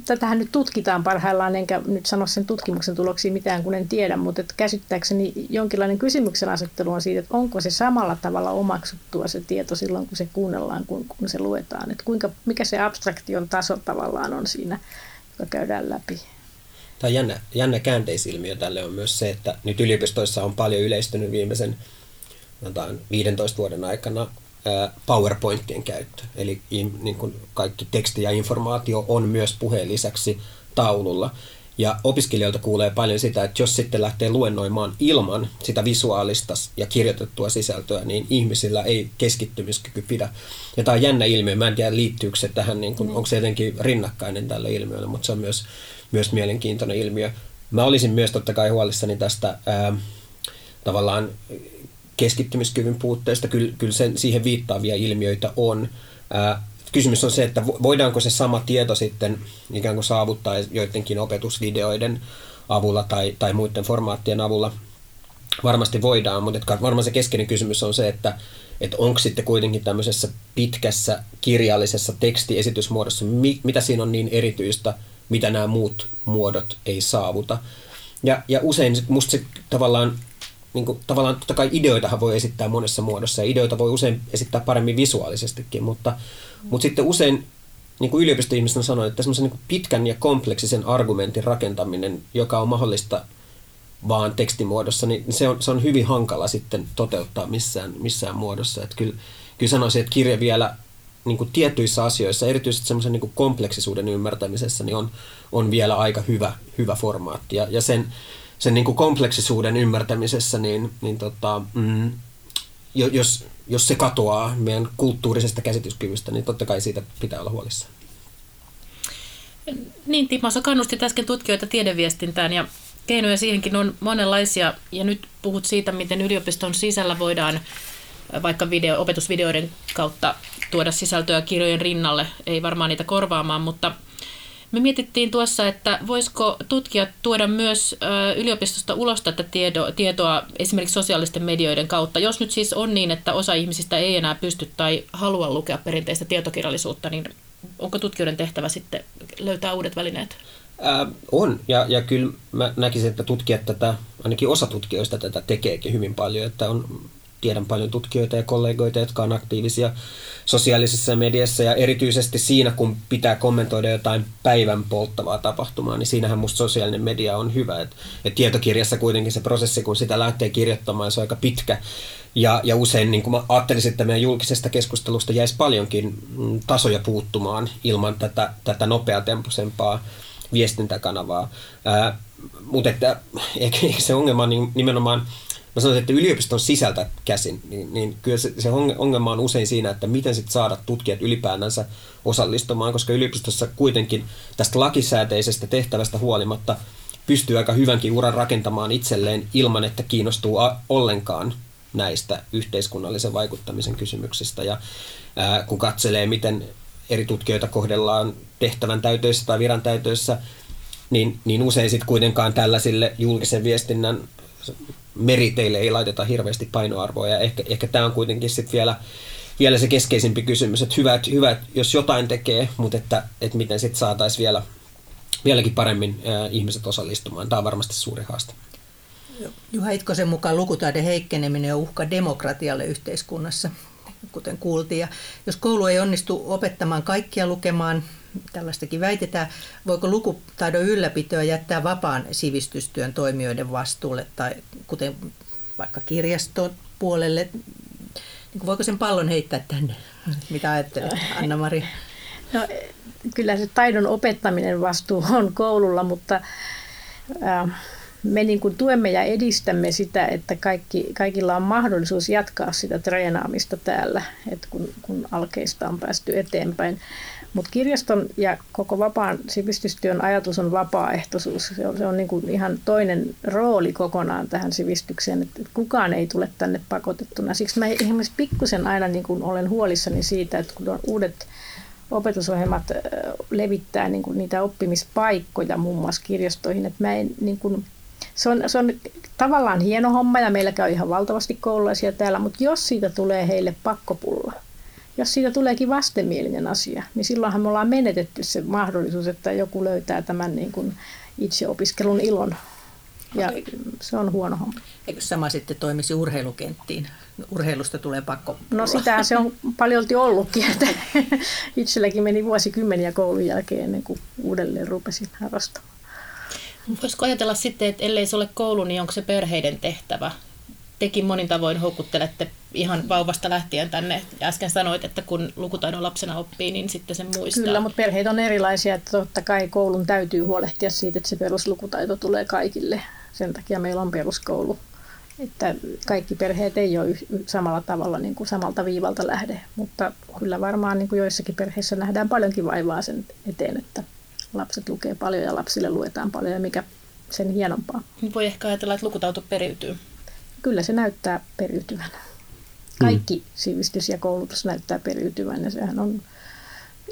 tätähän nyt tutkitaan parhaillaan, enkä nyt sano sen tutkimuksen tuloksia mitään, kun en tiedä, mutta että käsittääkseni jonkinlainen kysymyksen asettelu on siitä, että onko se samalla tavalla omaksuttua se tieto silloin, kun se kuunnellaan, kun, kun se luetaan. Että kuinka, mikä se abstraktion taso tavallaan on siinä, joka käydään läpi. Tämä jännä, jännä käänteisilmiö tälle on myös se, että nyt yliopistoissa on paljon yleistynyt viimeisen 15 vuoden aikana PowerPointien käyttö. Eli niin kuin kaikki teksti ja informaatio on myös puheen lisäksi taululla. Ja opiskelijoilta kuulee paljon sitä, että jos sitten lähtee luennoimaan ilman sitä visuaalista ja kirjoitettua sisältöä, niin ihmisillä ei keskittymiskyky pidä. Ja tämä on jännä ilmiö. Mä en tiedä, liittyykö se tähän, niin kuin, mm. onko se jotenkin rinnakkainen tälle ilmiölle, mutta se on myös, myös mielenkiintoinen ilmiö. Mä olisin myös totta kai huolissani tästä ää, tavallaan keskittymiskyvyn puutteesta, kyllä, kyllä sen, siihen viittaavia ilmiöitä on. Ää, kysymys on se, että voidaanko se sama tieto sitten ikään kuin saavuttaa joidenkin opetusvideoiden avulla tai, tai muiden formaattien avulla. Varmasti voidaan, mutta varmaan se keskeinen kysymys on se, että, että onko sitten kuitenkin tämmöisessä pitkässä kirjallisessa tekstiesitysmuodossa, mitä siinä on niin erityistä, mitä nämä muut muodot ei saavuta. Ja, ja usein musta se tavallaan niin kuin, tavallaan totta kai ideoitahan voi esittää monessa muodossa ja ideoita voi usein esittää paremmin visuaalisestikin, mutta, mutta sitten usein niin kuin yliopistoihmiset sanoo, että semmoisen niin pitkän ja kompleksisen argumentin rakentaminen, joka on mahdollista vaan tekstimuodossa, niin se on, se on hyvin hankala sitten toteuttaa missään, missään muodossa. Että kyllä, kyllä sanoisin, että kirja vielä niin kuin tietyissä asioissa, erityisesti semmoisen niin kompleksisuuden ymmärtämisessä, niin on, on vielä aika hyvä, hyvä formaatti. Ja, ja sen, sen niin kuin kompleksisuuden ymmärtämisessä, niin, niin tota, mm, jos, jos se katoaa meidän kulttuurisesta käsityskyvystä, niin totta kai siitä pitää olla huolissaan. Niin, Timo, sä kannustit äsken tutkijoita tiedeviestintään ja keinoja siihenkin on monenlaisia. Ja nyt puhut siitä, miten yliopiston sisällä voidaan vaikka video, opetusvideoiden kautta tuoda sisältöä kirjojen rinnalle, ei varmaan niitä korvaamaan, mutta me mietittiin tuossa, että voisiko tutkijat tuoda myös yliopistosta ulos tätä tietoa esimerkiksi sosiaalisten medioiden kautta. Jos nyt siis on niin, että osa ihmisistä ei enää pysty tai halua lukea perinteistä tietokirjallisuutta, niin onko tutkijoiden tehtävä sitten löytää uudet välineet? On, ja, ja kyllä mä näkisin, että tutkijat tätä, ainakin osa tutkijoista tätä tekeekin hyvin paljon, että on tiedän paljon tutkijoita ja kollegoita, jotka on aktiivisia sosiaalisessa mediassa ja erityisesti siinä, kun pitää kommentoida jotain päivän polttavaa tapahtumaa, niin siinähän musta sosiaalinen media on hyvä. Et, et tietokirjassa kuitenkin se prosessi, kun sitä lähtee kirjoittamaan, se on aika pitkä ja, ja usein niin kuin mä ajattelisin, että meidän julkisesta keskustelusta jäisi paljonkin mm, tasoja puuttumaan ilman tätä, tätä nopeatempoisempaa viestintäkanavaa. Mutta ehkä se ongelma on nimenomaan mä sanoisin, että yliopiston sisältä käsin, niin, niin kyllä se, se ongelma on usein siinä, että miten sitten saada tutkijat ylipäänsä osallistumaan, koska yliopistossa kuitenkin tästä lakisääteisestä tehtävästä huolimatta pystyy aika hyvänkin uran rakentamaan itselleen ilman, että kiinnostuu ollenkaan näistä yhteiskunnallisen vaikuttamisen kysymyksistä. Ja ää, kun katselee, miten eri tutkijoita kohdellaan tehtävän täytöissä tai viran täytöissä, niin, niin usein sitten kuitenkaan tällaisille julkisen viestinnän meriteille ei laiteta hirveästi painoarvoa ja ehkä, ehkä tämä on kuitenkin sitten vielä, vielä se keskeisimpi kysymys, että hyvä, että hyvä, että jos jotain tekee, mutta että, että miten sitten saataisiin vielä, vieläkin paremmin ihmiset osallistumaan. Tämä on varmasti suuri haaste. Juha Itkosen mukaan lukutaiden heikkeneminen on uhka demokratialle yhteiskunnassa, kuten kuultiin. Ja jos koulu ei onnistu opettamaan kaikkia lukemaan, tällaistakin väitetään, voiko lukutaidon ylläpitoa jättää vapaan sivistystyön toimijoiden vastuulle tai kuten vaikka kirjaston puolelle, niin voiko sen pallon heittää tänne? Mitä ajattelet, Anna-Mari? No, kyllä se taidon opettaminen vastuu on koululla, mutta äh, me niin kuin tuemme ja edistämme sitä, että kaikki, kaikilla on mahdollisuus jatkaa sitä treenaamista täällä, että kun, kun alkeista on päästy eteenpäin. Mutta kirjaston ja koko vapaan sivistystyön ajatus on vapaaehtoisuus. Se on, se on niin kuin ihan toinen rooli kokonaan tähän sivistykseen, että kukaan ei tule tänne pakotettuna. Siksi mä esimerkiksi pikkusen aina niin olen huolissani siitä, että kun on uudet opetusohjelmat levittää niin kuin niitä oppimispaikkoja muun muassa kirjastoihin, että mä en niin se on, se on tavallaan hieno homma ja meillä käy ihan valtavasti koululaisia täällä, mutta jos siitä tulee heille pakkopulla, jos siitä tuleekin vastenmielinen asia, niin silloinhan me ollaan menetetty se mahdollisuus, että joku löytää tämän niin kuin itseopiskelun ilon. Ja se on huono homma. Eikö sama sitten toimisi urheilukenttiin? Urheilusta tulee pakko. No sitähän se on paljolti ollutkin. Että itselläkin meni vuosikymmeniä koulun jälkeen ennen kuin uudelleen rupesin harrastamaan. Voisiko ajatella sitten, että ellei se ole koulu, niin onko se perheiden tehtävä? Tekin monin tavoin houkuttelette ihan vauvasta lähtien tänne. Äsken sanoit, että kun lukutaidon lapsena oppii, niin sitten sen muistaa. Kyllä, mutta perheet on erilaisia. Että totta kai koulun täytyy huolehtia siitä, että se peruslukutaito tulee kaikille. Sen takia meillä on peruskoulu. Että kaikki perheet ei ole samalla tavalla niin kuin samalta viivalta lähde, mutta kyllä varmaan niin kuin joissakin perheissä nähdään paljonkin vaivaa sen eteen, että lapset lukee paljon ja lapsille luetaan paljon ja mikä sen hienompaa. Voi ehkä ajatella, että lukutaito periytyy. Kyllä se näyttää periytyvän. Kaikki mm. sivistys ja koulutus näyttää periytyvän ja sehän on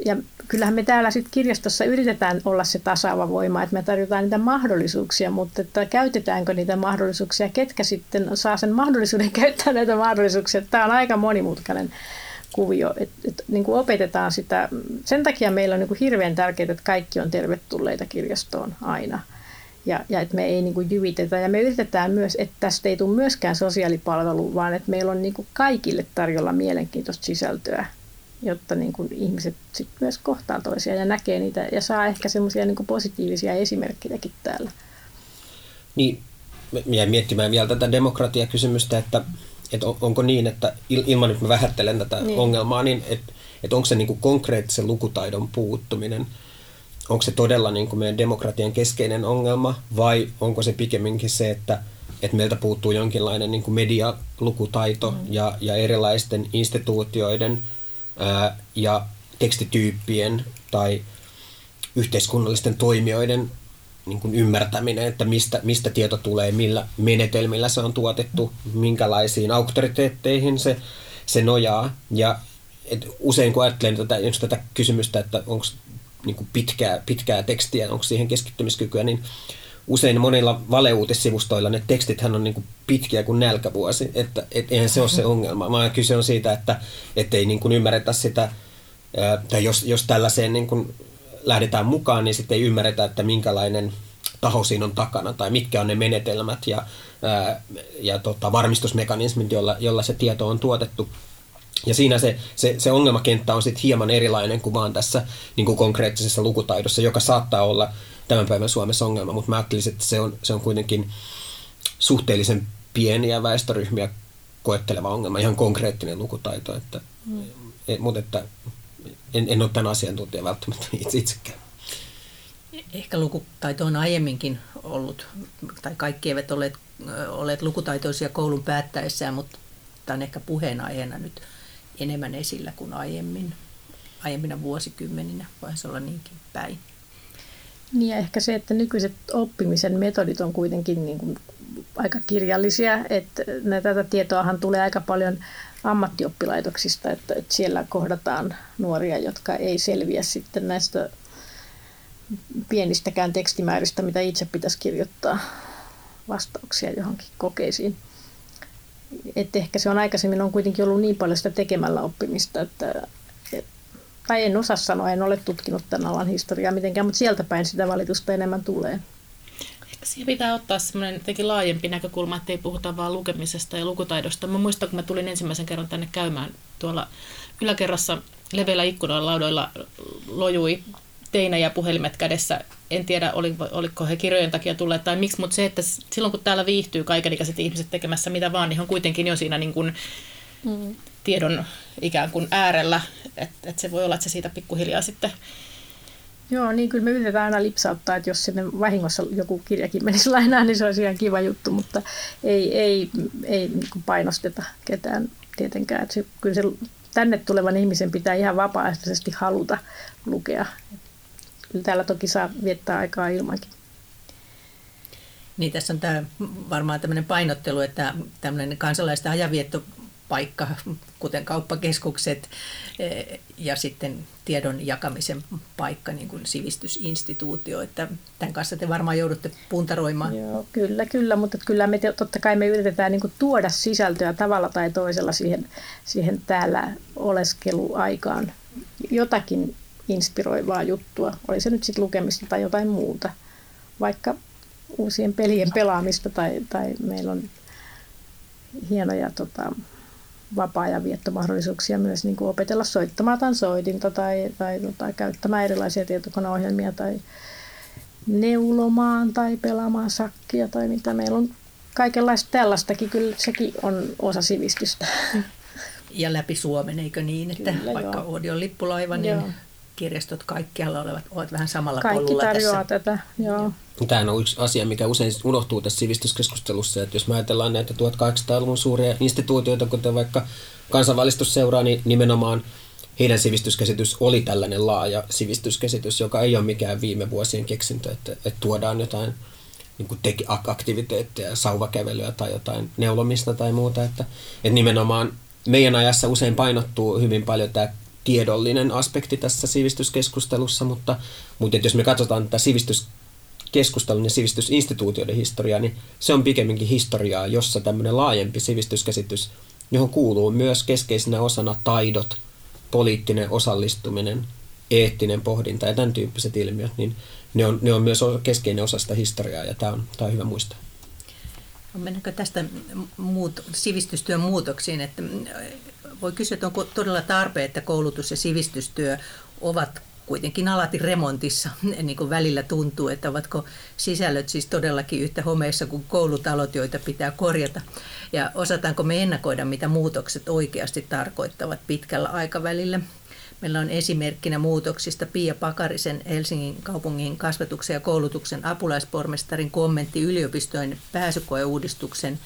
ja kyllähän me täällä sitten kirjastossa yritetään olla se tasaava voima, että me tarjotaan niitä mahdollisuuksia, mutta että käytetäänkö niitä mahdollisuuksia, ketkä sitten saa sen mahdollisuuden käyttää näitä mahdollisuuksia. Tämä on aika monimutkainen kuvio, että, että niin kuin opetetaan sitä. Sen takia meillä on niin kuin hirveän tärkeää, että kaikki on tervetulleita kirjastoon aina. Ja, ja että me ei niin kuin jyvitetä. Ja me yritetään myös, että tästä ei tule myöskään sosiaalipalvelu, vaan että meillä on niin kuin kaikille tarjolla mielenkiintoista sisältöä, jotta niin kuin ihmiset sit myös kohtaa toisiaan ja näkee niitä ja saa ehkä semmoisia niin positiivisia esimerkkejäkin täällä. Niin, jäin miettimään vielä tätä demokratiakysymystä, että, että onko niin, että ilman, että mä vähättelen tätä niin. ongelmaa, niin että, että onko se niin kuin konkreettisen lukutaidon puuttuminen – onko se todella niin kuin meidän demokratian keskeinen ongelma vai onko se pikemminkin se, että, että meiltä puuttuu jonkinlainen niin kuin medialukutaito mm. ja, ja erilaisten instituutioiden ää, ja tekstityyppien tai yhteiskunnallisten toimijoiden niin kuin ymmärtäminen, että mistä, mistä tieto tulee, millä menetelmillä se on tuotettu, minkälaisiin auktoriteetteihin se, se nojaa. Ja et usein kun ajattelen tätä, tätä kysymystä, että onko niin kuin pitkää, pitkää tekstiä, onko siihen keskittymiskykyä, niin usein monilla valeuutissivustoilla ne tekstithän on niin kuin pitkiä kuin nälkävuosi, että et eihän se ole se ongelma, vaan kyse on siitä, että ei niin kuin ymmärretä sitä, tai jos, jos tällaiseen niin kuin lähdetään mukaan, niin sitten ei ymmärretä, että minkälainen taho siinä on takana, tai mitkä on ne menetelmät ja, ja tota, varmistusmekanismit, jolla, jolla se tieto on tuotettu. Ja siinä se, se, se ongelmakenttä on sitten hieman erilainen kuin vaan tässä niin kuin konkreettisessa lukutaidossa, joka saattaa olla tämän päivän Suomessa ongelma, mutta mä ajattelisin, että se on, se on kuitenkin suhteellisen pieniä väestöryhmiä koetteleva ongelma, ihan konkreettinen lukutaito. Että, mm. et, mutta että en, en ole tämän asiantuntija välttämättä itse, itsekään. Ehkä lukutaito on aiemminkin ollut, tai kaikki eivät ole olleet lukutaitoisia koulun päättäessään, mutta tämä on ehkä puheenaiheena nyt enemmän esillä kuin aiemmin, aiemmina vuosikymmeninä, voisi olla niinkin päin. Niin ja ehkä se, että nykyiset oppimisen metodit on kuitenkin niin kuin aika kirjallisia, että tätä tietoahan tulee aika paljon ammattioppilaitoksista, että, että siellä kohdataan nuoria, jotka ei selviä sitten näistä pienistäkään tekstimääristä, mitä itse pitäisi kirjoittaa vastauksia johonkin kokeisiin että ehkä se on aikaisemmin on kuitenkin ollut niin paljon sitä tekemällä oppimista, että, tai en osaa sanoa, en ole tutkinut tämän alan historiaa mitenkään, mutta sieltä päin sitä valitusta enemmän tulee. Ehkä siihen pitää ottaa semmoinen jotenkin laajempi näkökulma, että ei puhuta vain lukemisesta ja lukutaidosta. Mä muistan, kun mä tulin ensimmäisen kerran tänne käymään tuolla yläkerrassa leveillä ikkunoilla laudoilla lojui teinä ja puhelimet kädessä. En tiedä, oliko he kirjojen takia tulleet tai miksi, mutta se, että silloin kun täällä viihtyy kaikenikäiset ihmiset tekemässä mitä vaan, niin on kuitenkin jo siinä niin kuin mm. tiedon ikään kuin äärellä. Että et se voi olla, että se siitä pikkuhiljaa sitten Joo, niin kyllä me yritetään aina lipsauttaa, että jos sinne vahingossa joku kirjakin menisi lainaan, niin se olisi ihan kiva juttu, mutta ei, ei, ei niin painosteta ketään tietenkään. Että se, kyllä se tänne tulevan ihmisen pitää ihan vapaaehtoisesti haluta lukea kyllä täällä toki saa viettää aikaa ilmankin. Niin tässä on tämä varmaan tämmöinen painottelu, että tämmöinen kansalaisten ajanviettopaikka, kuten kauppakeskukset eh, ja sitten tiedon jakamisen paikka, niin kuin sivistysinstituutio, että tämän kanssa te varmaan joudutte puntaroimaan. Joo, kyllä, kyllä, mutta kyllä me totta kai me yritetään niin tuoda sisältöä tavalla tai toisella siihen, siihen täällä oleskeluaikaan. Jotakin inspiroivaa juttua, oli se nyt sitten lukemista tai jotain muuta, vaikka uusien pelien pelaamista tai, tai meillä on hienoja tota, vapaa-ajan viettomahdollisuuksia myös niin kuin opetella soittamaan soitinta tai, tai tota, käyttämään erilaisia tietokoneohjelmia tai neulomaan tai pelaamaan sakkia tai mitä. Meillä on kaikenlaista tällaistakin, kyllä sekin on osa sivistystä. Ja läpi Suomen, eikö niin, että kyllä, vaikka joo. Oodi on lippulaiva, niin joo kirjastot kaikkialla olevat ovat vähän samalla Kaikki polulla tarjoaa tässä. tätä, joo. Tämä on yksi asia, mikä usein unohtuu tässä sivistyskeskustelussa, että jos me ajatellaan näitä 1800-luvun suuria instituutioita, kuten vaikka kansanvalistusseuraa, niin nimenomaan heidän sivistyskäsitys oli tällainen laaja sivistyskäsitys, joka ei ole mikään viime vuosien keksintö, että, että tuodaan jotain niin kuin teki, aktiviteetteja, sauvakävelyä tai jotain neulomista tai muuta. Että, että nimenomaan meidän ajassa usein painottuu hyvin paljon tämä tiedollinen aspekti tässä sivistyskeskustelussa, mutta, mutta jos me katsotaan tätä sivistyskeskustelun ja sivistysinstituutioiden historiaa, niin se on pikemminkin historiaa, jossa tämmöinen laajempi sivistyskäsitys, johon kuuluu myös keskeisenä osana taidot, poliittinen osallistuminen, eettinen pohdinta ja tämän tyyppiset ilmiöt, niin ne on, ne on myös keskeinen osa sitä historiaa ja tämä on, tämä on hyvä muistaa. No mennäänkö tästä muut, sivistystyön muutoksiin, että voi kysyä, että onko todella tarpeen, että koulutus ja sivistystyö ovat kuitenkin alati remontissa, niin kuin välillä tuntuu, että ovatko sisällöt siis todellakin yhtä homeissa kuin koulutalot, joita pitää korjata. Ja osataanko me ennakoida, mitä muutokset oikeasti tarkoittavat pitkällä aikavälillä. Meillä on esimerkkinä muutoksista Pia Pakarisen Helsingin kaupungin kasvatuksen ja koulutuksen apulaispormestarin kommentti yliopistojen pääsykoeuudistuksen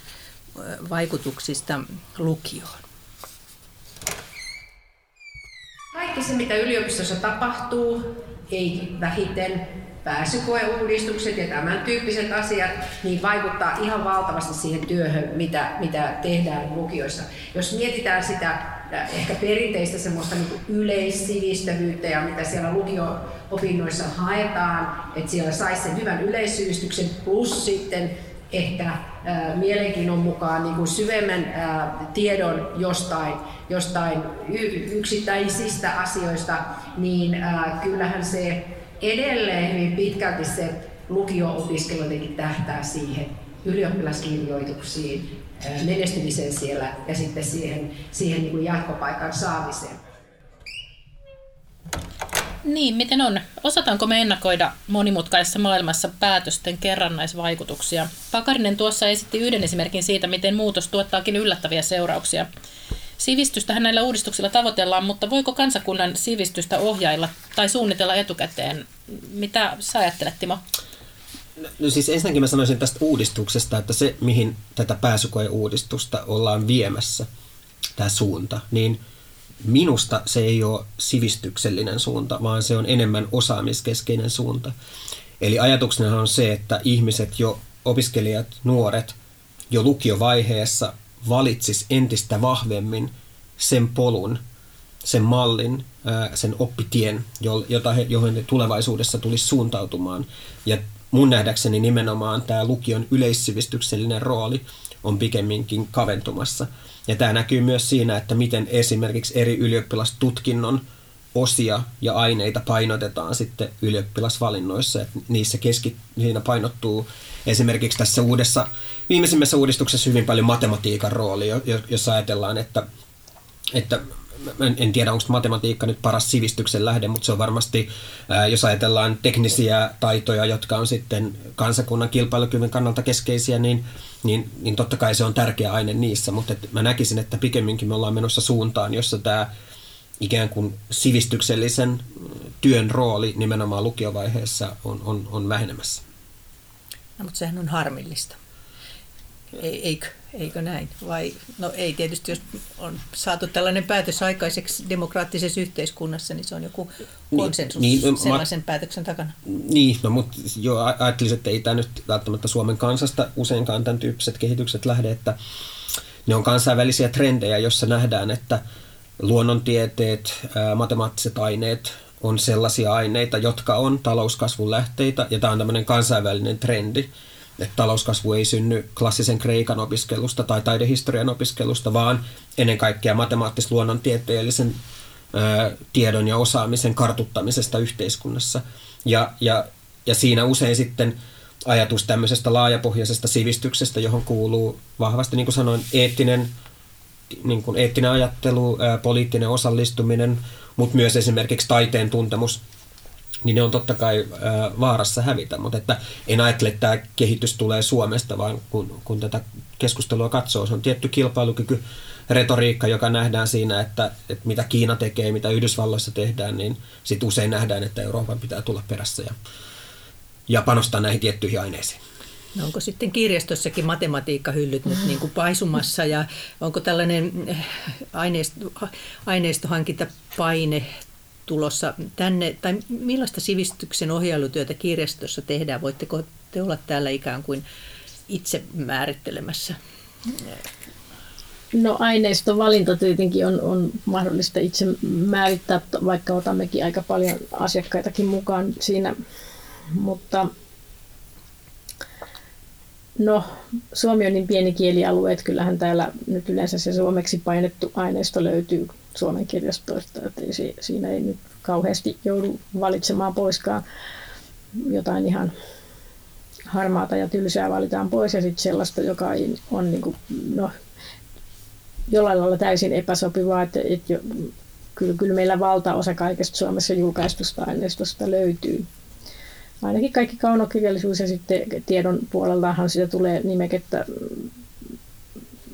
vaikutuksista lukioon. Kaikki se, mitä yliopistossa tapahtuu, ei vähiten pääsykoeuudistukset ja tämän tyyppiset asiat, niin vaikuttaa ihan valtavasti siihen työhön, mitä, mitä tehdään lukioissa. Jos mietitään sitä ehkä perinteistä semmoista niin yleissivistävyyttä ja mitä siellä lukio-opinnoissa haetaan, että siellä saisi sen hyvän yleissivistyksen plus sitten ehkä äh, mielenkiinnon mukaan niin kuin syvemmän äh, tiedon jostain, jostain y- yksittäisistä asioista, niin äh, kyllähän se edelleen hyvin pitkälti se lukio-opiskelu tähtää siihen ylioppilaskirjoituksiin, menestymiseen siellä ja sitten siihen, siihen niin kuin jatkopaikan saamiseen. Niin, miten on? Osataanko me ennakoida monimutkaisessa maailmassa päätösten kerrannaisvaikutuksia? Pakarinen tuossa esitti yhden esimerkin siitä, miten muutos tuottaakin yllättäviä seurauksia. Sivistystähän näillä uudistuksilla tavoitellaan, mutta voiko kansakunnan sivistystä ohjailla tai suunnitella etukäteen? Mitä sä ajattelet, Timo? No siis ensinnäkin mä sanoisin tästä uudistuksesta, että se mihin tätä pääsykoeuudistusta ollaan viemässä, tämä suunta, niin minusta se ei ole sivistyksellinen suunta, vaan se on enemmän osaamiskeskeinen suunta. Eli ajatuksena on se, että ihmiset jo, opiskelijat, nuoret, jo lukiovaiheessa valitsis entistä vahvemmin sen polun, sen mallin, sen oppitien, jota he, johon he tulevaisuudessa tulisi suuntautumaan. Ja mun nähdäkseni nimenomaan tämä lukion yleissivistyksellinen rooli on pikemminkin kaventumassa. Ja tämä näkyy myös siinä, että miten esimerkiksi eri ylioppilastutkinnon osia ja aineita painotetaan sitten ylioppilasvalinnoissa. Että niissä keski, siinä painottuu esimerkiksi tässä uudessa, viimeisimmässä uudistuksessa hyvin paljon matematiikan rooli, jos ajatellaan, että, että en, tiedä onko matematiikka nyt paras sivistyksen lähde, mutta se on varmasti, jos ajatellaan teknisiä taitoja, jotka on sitten kansakunnan kilpailukyvyn kannalta keskeisiä, niin, niin, niin totta kai se on tärkeä aine niissä, mutta mä näkisin, että pikemminkin me ollaan menossa suuntaan, jossa tämä ikään kuin sivistyksellisen työn rooli nimenomaan lukiovaiheessa on, on, on vähenemässä. No, mutta sehän on harmillista. Eikö? Eikö näin? Vai, no ei tietysti, jos on saatu tällainen päätös aikaiseksi demokraattisessa yhteiskunnassa, niin se on joku niin, konsensus niin, niin, sellaisen ma- päätöksen takana. Niin, no mutta jo ajattelisin, että ei tämä nyt välttämättä Suomen kansasta useinkaan tämän tyyppiset kehitykset lähde, että ne on kansainvälisiä trendejä, jossa nähdään, että luonnontieteet, matemaattiset aineet on sellaisia aineita, jotka on talouskasvun lähteitä, ja tämä on tämmöinen kansainvälinen trendi että talouskasvu ei synny klassisen kreikan opiskelusta tai taidehistorian opiskelusta, vaan ennen kaikkea matemaattis-luonnontieteellisen ö, tiedon ja osaamisen kartuttamisesta yhteiskunnassa. Ja, ja, ja siinä usein sitten ajatus tämmöisestä laajapohjaisesta sivistyksestä, johon kuuluu vahvasti, niin kuin sanoin, eettinen, niin kuin eettinen ajattelu, poliittinen osallistuminen, mutta myös esimerkiksi taiteen tuntemus niin ne on totta kai vaarassa hävitä. Mutta että en ajattele, että tämä kehitys tulee Suomesta, vaan kun, kun tätä keskustelua katsoo, se on tietty kilpailukyky, retoriikka, joka nähdään siinä, että, että mitä Kiina tekee, mitä Yhdysvalloissa tehdään, niin sitten usein nähdään, että Euroopan pitää tulla perässä ja, ja panostaa näihin tiettyihin aineisiin. No onko sitten kirjastossakin matematiikkahyllyt nyt niin kuin paisumassa ja onko tällainen aineisto, aineistohankintapaine tulossa tänne, tai millaista sivistyksen ohjailutyötä kirjastossa tehdään? Voitteko te olla täällä ikään kuin itse määrittelemässä? No aineiston valinta tietenkin on, on mahdollista itse määrittää, vaikka otammekin aika paljon asiakkaitakin mukaan siinä, mutta No, Suomi on niin pieni kielialue, että kyllähän täällä nyt yleensä se suomeksi painettu aineisto löytyy Suomen kirjastoista, että siinä ei nyt kauheasti joudu valitsemaan poiskaan. jotain ihan harmaata ja tylsää valitaan pois ja sitten sellaista, joka on niin kuin, no, jollain lailla täysin epäsopivaa, että, että jo, kyllä, kyllä meillä valtaosa kaikesta Suomessa julkaistusta aineistosta löytyy. Ainakin kaikki kaunokirjallisuus ja sitten tiedon puolellahan sitä tulee nimekettä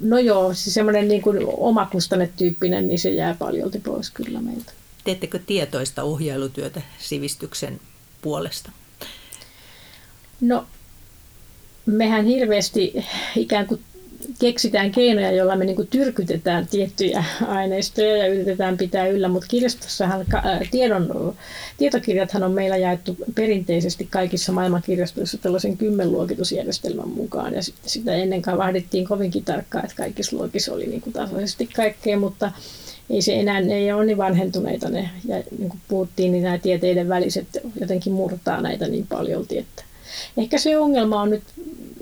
No joo, siis semmoinen niin kuin omakustannetyyppinen, niin se jää paljolti pois kyllä meiltä. Teettekö tietoista ohjailutyötä sivistyksen puolesta? No, mehän hirveästi ikään kuin keksitään keinoja, joilla me niin tyrkytetään tiettyjä aineistoja ja yritetään pitää yllä, mutta kirjastossahan tiedon, tietokirjathan on meillä jaettu perinteisesti kaikissa maailmankirjastoissa tällaisen kymmenluokitusjärjestelmän mukaan. Ja sitä ennen vahdittiin kovinkin tarkkaan, että kaikissa luokissa oli niin tasaisesti kaikkea, mutta ei se enää, ei ole niin vanhentuneita ne, ja niin kuin puhuttiin, niin nämä tieteiden väliset jotenkin murtaa näitä niin paljon, että ehkä se ongelma on nyt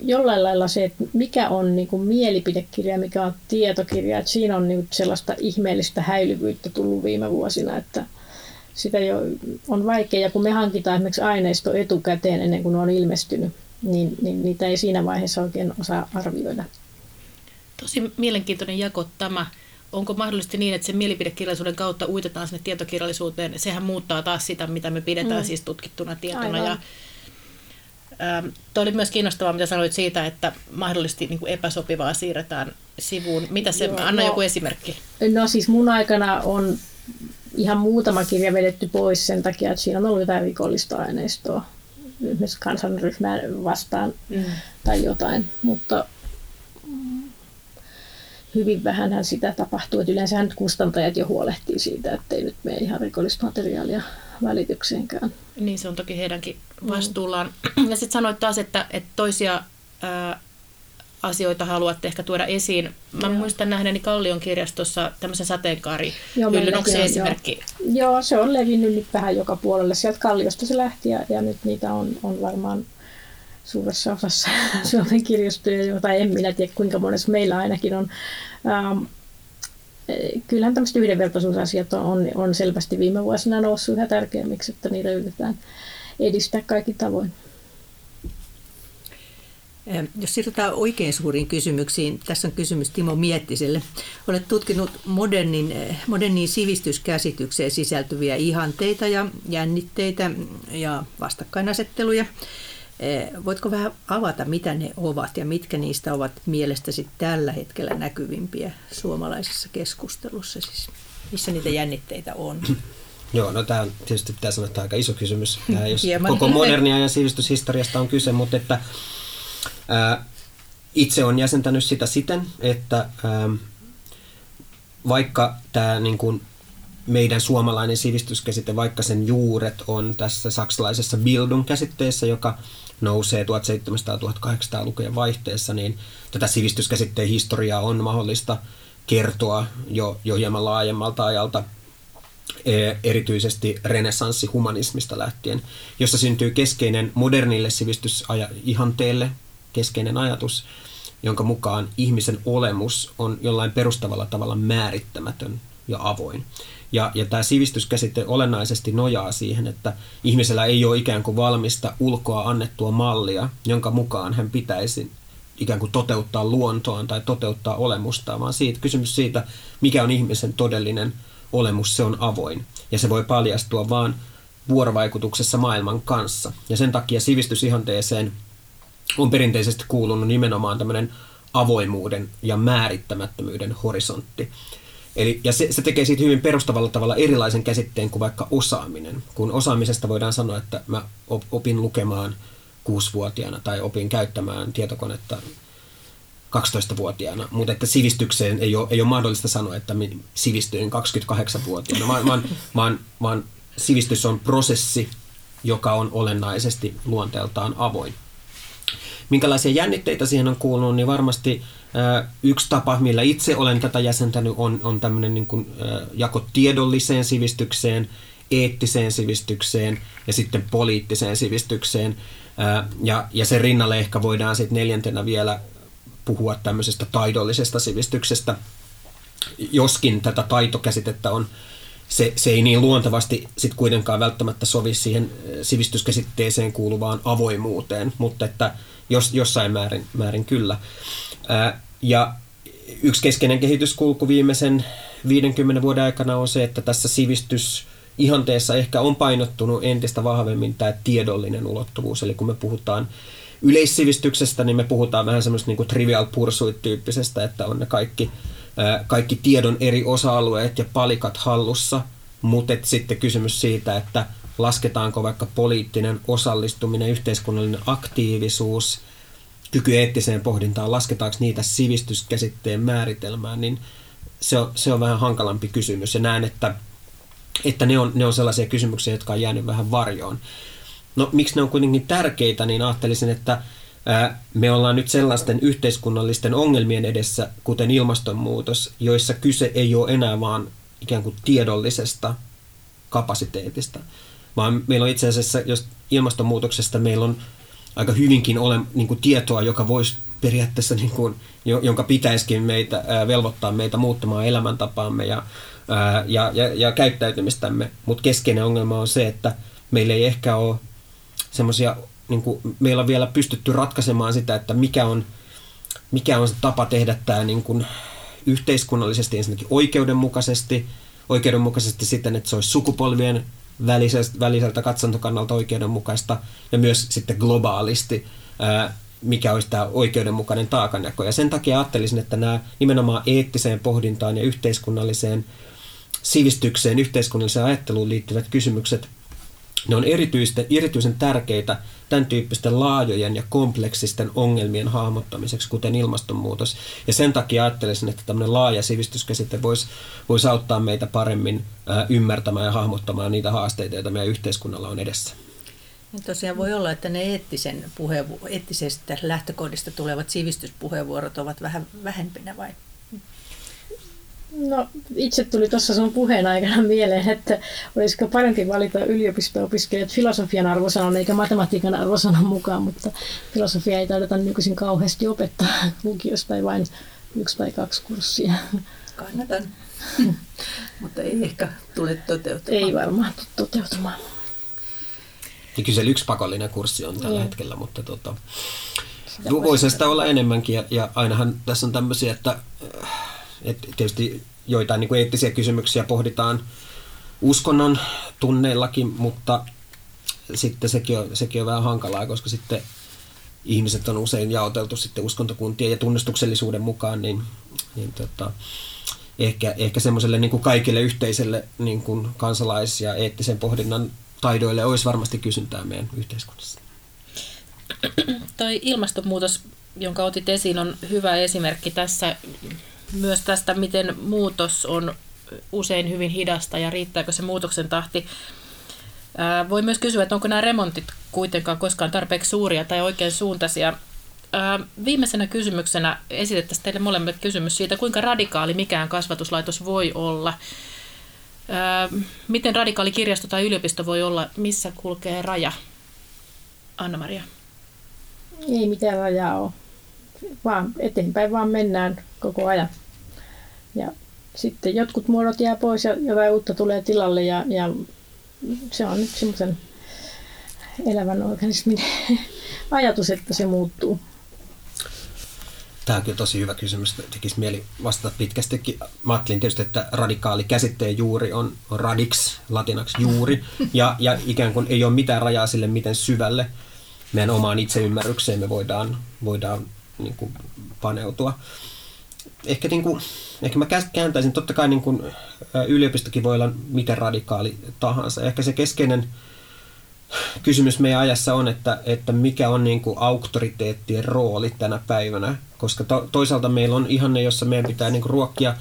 jollain lailla se, että mikä on niin kuin mielipidekirja, mikä on tietokirja, että siinä on niin sellaista ihmeellistä häilyvyyttä tullut viime vuosina, että sitä jo on vaikea, ja kun me hankitaan esimerkiksi aineisto etukäteen ennen kuin ne on ilmestynyt, niin, niin niitä ei siinä vaiheessa oikein osaa arvioida. Tosi mielenkiintoinen jako tämä. Onko mahdollisesti niin, että sen mielipidekirjallisuuden kautta uitetaan sinne tietokirjallisuuteen? Sehän muuttaa taas sitä, mitä me pidetään mm. siis tutkittuna tietona. Aivan. Ja Ähm, Tuo oli myös kiinnostavaa, mitä sanoit siitä, että mahdollisesti niin kuin epäsopivaa siirretään sivuun. Mitä se, Joo, anna no, joku esimerkki. No siis mun aikana on ihan muutama kirja vedetty pois sen takia, että siinä on ollut jotain rikollista aineistoa esimerkiksi kansanryhmää vastaan mm. tai jotain, mutta hyvin vähän sitä tapahtuu. Että yleensähän kustantajat jo huolehtii siitä, ettei nyt mene ihan rikollista materiaalia välitykseenkään. Niin, se on toki heidänkin mm. vastuullaan. Mm. Ja sitten sanoit taas, että, että toisia ää, asioita haluatte ehkä tuoda esiin. Mä joo. muistan nähneeni Kallion kirjastossa tämmöisen sateenkaari Onko se esimerkki? Joo. joo, se on levinnyt nyt vähän joka puolelle. Sieltä Kalliosta se lähti ja, ja nyt niitä on, on varmaan suuressa osassa Suomen kirjastoja, jota en minä tiedä kuinka monessa meillä ainakin on. Ähm, kyllähän tämmöiset yhdenvertaisuusasiat on, on, selvästi viime vuosina noussut yhä tärkeämmiksi, että niitä yritetään edistää kaikki tavoin. Jos siirrytään oikein suuriin kysymyksiin, tässä on kysymys Timo Miettiselle. Olet tutkinut modernin, moderniin sivistyskäsitykseen sisältyviä ihanteita ja jännitteitä ja vastakkainasetteluja. Voitko vähän avata, mitä ne ovat ja mitkä niistä ovat mielestäsi tällä hetkellä näkyvimpiä suomalaisessa keskustelussa? Siis missä niitä jännitteitä on? Joo, no tämä on tietysti pitää sanoa, että aika iso kysymys, tämä, jos koko modernia ja sivistyshistoriasta on kyse, mutta että ää, itse on jäsentänyt sitä siten, että ää, vaikka tämä niin kuin, meidän suomalainen sivistyskäsite, vaikka sen juuret on tässä saksalaisessa Bildung-käsitteessä, joka nousee 1700-1800-lukujen vaihteessa, niin tätä sivistyskäsitteen historiaa on mahdollista kertoa jo, jo hieman laajemmalta ajalta, e, erityisesti renessanssihumanismista lähtien, jossa syntyy keskeinen modernille sivistysihanteelle keskeinen ajatus, jonka mukaan ihmisen olemus on jollain perustavalla tavalla määrittämätön ja avoin. Ja, ja tämä sivistyskäsite olennaisesti nojaa siihen, että ihmisellä ei ole ikään kuin valmista ulkoa annettua mallia, jonka mukaan hän pitäisi ikään kuin toteuttaa luontoaan tai toteuttaa olemustaan, vaan siitä, kysymys siitä, mikä on ihmisen todellinen olemus, se on avoin. Ja se voi paljastua vain vuorovaikutuksessa maailman kanssa. Ja sen takia sivistysihanteeseen on perinteisesti kuulunut nimenomaan tämmöinen avoimuuden ja määrittämättömyyden horisontti. Eli, ja se, se tekee siitä hyvin perustavalla tavalla erilaisen käsitteen kuin vaikka osaaminen. Kun osaamisesta voidaan sanoa, että mä opin lukemaan kuusivuotiaana tai opin käyttämään tietokonetta 12-vuotiaana, mutta että sivistykseen ei ole, ei ole mahdollista sanoa, että sivistyin 28-vuotiaana, vaan, vaan, vaan, vaan sivistys on prosessi, joka on olennaisesti luonteeltaan avoin. Minkälaisia jännitteitä siihen on kuulunut, niin varmasti Yksi tapa, millä itse olen tätä jäsentänyt, on, on tämmöinen niin kuin, jako tiedolliseen sivistykseen, eettiseen sivistykseen ja sitten poliittiseen sivistykseen. Ja, ja sen rinnalle ehkä voidaan sitten neljäntenä vielä puhua tämmöisestä taidollisesta sivistyksestä, joskin tätä taitokäsitettä on se, se ei niin luontevasti sit kuitenkaan välttämättä sovi siihen sivistyskäsitteeseen kuuluvaan avoimuuteen, mutta että jos, jossain määrin, määrin kyllä. Ää, ja yksi keskeinen kehityskulku viimeisen 50 vuoden aikana on se, että tässä sivistys ihanteessa ehkä on painottunut entistä vahvemmin tämä tiedollinen ulottuvuus. Eli kun me puhutaan yleissivistyksestä, niin me puhutaan vähän semmoista niin trivial pursuit-tyyppisestä, että on ne kaikki, kaikki tiedon eri osa-alueet ja palikat hallussa, mutta sitten kysymys siitä, että lasketaanko vaikka poliittinen osallistuminen, yhteiskunnallinen aktiivisuus, kyky eettiseen pohdintaan, lasketaanko niitä sivistyskäsitteen määritelmään, niin se on, se on vähän hankalampi kysymys. Ja näen, että, että ne, on, ne on sellaisia kysymyksiä, jotka on jäänyt vähän varjoon. No miksi ne on kuitenkin tärkeitä, niin ajattelisin, että me ollaan nyt sellaisten yhteiskunnallisten ongelmien edessä, kuten ilmastonmuutos, joissa kyse ei ole enää vaan ikään kuin tiedollisesta kapasiteetista, vaan meillä on itse asiassa, jos ilmastonmuutoksesta meillä on aika hyvinkin ole niin kuin tietoa, joka voisi periaatteessa, niin kuin, jonka pitäisikin meitä, velvoittaa meitä muuttamaan elämäntapaamme ja, ja, ja, ja käyttäytymistämme. Mutta keskeinen ongelma on se, että meillä ei ehkä ole semmoisia, niin meillä on vielä pystytty ratkaisemaan sitä, että mikä on, mikä on se tapa tehdä tämä niin kuin yhteiskunnallisesti ensinnäkin oikeudenmukaisesti, oikeudenmukaisesti siten, että se olisi sukupolvien väliseltä, väliseltä katsantokannalta oikeudenmukaista ja myös sitten globaalisti, mikä olisi tämä oikeudenmukainen taakanjako. Ja sen takia ajattelisin, että nämä nimenomaan eettiseen pohdintaan ja yhteiskunnalliseen sivistykseen, yhteiskunnalliseen ajatteluun liittyvät kysymykset ne on erityisen tärkeitä tämän tyyppisten laajojen ja kompleksisten ongelmien hahmottamiseksi, kuten ilmastonmuutos. Ja sen takia ajattelisin, että tämmöinen laaja sivistyskäsite voisi, voisi auttaa meitä paremmin ymmärtämään ja hahmottamaan niitä haasteita, joita meidän yhteiskunnalla on edessä. Ja tosiaan voi olla, että ne eettisen puheenvu- eettisestä lähtökohdista tulevat sivistyspuheenvuorot ovat vähän vähempinä vai No itse tuli tuossa sun puheen aikana mieleen, että olisiko parempi valita yliopisto-opiskelijat filosofian arvosanan eikä matematiikan arvosanan mukaan, mutta filosofia ei taideta nykyisin kauheasti opettaa lukiosta tai vain yksi tai kaksi kurssia. Kannatan, mutta ei ehkä tule toteutumaan. Ei varmaan tule toteutumaan. Ja kyllä se yksi pakollinen kurssi on tällä mm. hetkellä, mutta tota, voisi sitä olla enemmänkin ja, ja ainahan tässä on tämmöisiä, että et tietysti joitain niin kuin eettisiä kysymyksiä pohditaan uskonnon tunneillakin, mutta sitten sekin on, sekin on vähän hankalaa, koska sitten ihmiset on usein jaoteltu sitten uskontokuntien ja tunnistuksellisuuden mukaan, niin, niin tota, ehkä, ehkä semmoiselle niin kuin kaikille yhteiselle niin kuin kansalais- ja eettisen pohdinnan taidoille olisi varmasti kysyntää meidän yhteiskunnassa. Toi ilmastonmuutos, jonka otit esiin, on hyvä esimerkki tässä myös tästä, miten muutos on usein hyvin hidasta ja riittääkö se muutoksen tahti. Voi myös kysyä, että onko nämä remontit kuitenkaan koskaan tarpeeksi suuria tai oikein suuntaisia. Viimeisenä kysymyksenä esitettäisiin teille molemmille kysymys siitä, kuinka radikaali mikään kasvatuslaitos voi olla. Miten radikaali kirjasto tai yliopisto voi olla, missä kulkee raja? Anna-Maria. Ei mitään rajaa ole vaan eteenpäin vaan mennään koko ajan. Ja sitten jotkut muodot jää pois ja jotain uutta tulee tilalle ja, ja se on nyt semmoisen elävän organismin ajatus, että se muuttuu. Tämä on kyllä tosi hyvä kysymys. Tekisi mieli vastata pitkästikin. Mä ajattelin tietysti, että radikaali käsitteen juuri on, radix, latinaksi juuri, ja, ja ikään kuin ei ole mitään rajaa sille, miten syvälle meidän omaan itseymmärrykseen me voidaan, voidaan niin kuin paneutua. Ehkä, niin kuin, ehkä mä kääntäisin, totta kai niin kuin, yliopistokin voi olla miten radikaali tahansa. Ehkä se keskeinen kysymys meidän ajassa on, että, että mikä on niin kuin auktoriteettien rooli tänä päivänä, koska to, toisaalta meillä on ihanne, jossa meidän pitää niin kuin ruokkia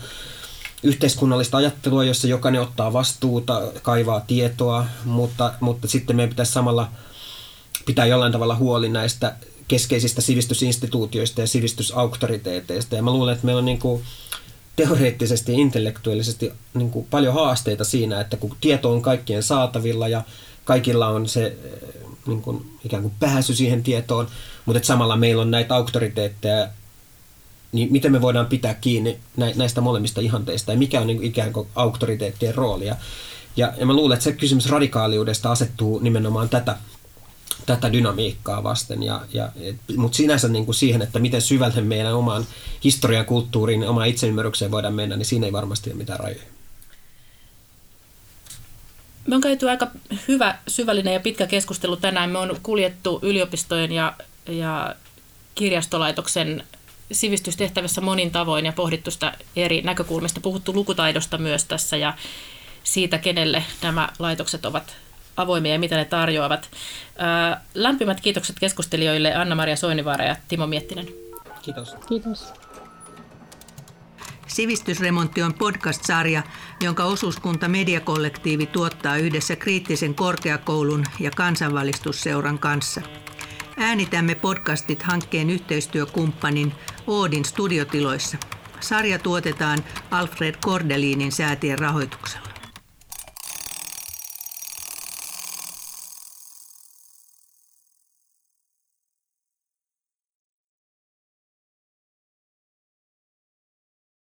yhteiskunnallista ajattelua, jossa jokainen ottaa vastuuta, kaivaa tietoa, mutta, mutta sitten meidän pitäisi samalla pitää jollain tavalla huoli näistä keskeisistä sivistysinstituutioista ja sivistysauktoriteeteista. Ja mä luulen, että meillä on niin kuin teoreettisesti ja intellektuaalisesti niin kuin paljon haasteita siinä, että kun tieto on kaikkien saatavilla ja kaikilla on se eh, niin kuin, ikään kuin pääsy siihen tietoon, mutta että samalla meillä on näitä auktoriteetteja, niin miten me voidaan pitää kiinni näistä molemmista ihanteista ja mikä on niin ikään kuin auktoriteettien roolia. Ja, ja mä luulen, että se kysymys radikaaliudesta asettuu nimenomaan tätä, tätä dynamiikkaa vasten, ja, ja, mutta sinänsä niin kuin siihen, että miten syvälle meidän omaan historian, kulttuuriin, omaan itseymmärrykseen voidaan mennä, niin siinä ei varmasti ole mitään rajoja. Me on käyty aika hyvä, syvällinen ja pitkä keskustelu tänään. Me on kuljettu yliopistojen ja, ja kirjastolaitoksen sivistystehtävissä monin tavoin ja pohdittu sitä eri näkökulmista. Puhuttu lukutaidosta myös tässä ja siitä, kenelle nämä laitokset ovat avoimia ja mitä ne tarjoavat. Lämpimät kiitokset keskustelijoille Anna-Maria Soinivaara ja Timo Miettinen. Kiitos. Kiitos. Sivistysremontti on podcast-sarja, jonka osuuskunta Mediakollektiivi tuottaa yhdessä kriittisen korkeakoulun ja kansanvalistusseuran kanssa. Äänitämme podcastit hankkeen yhteistyökumppanin Oodin studiotiloissa. Sarja tuotetaan Alfred Kordelinin säätien rahoituksella.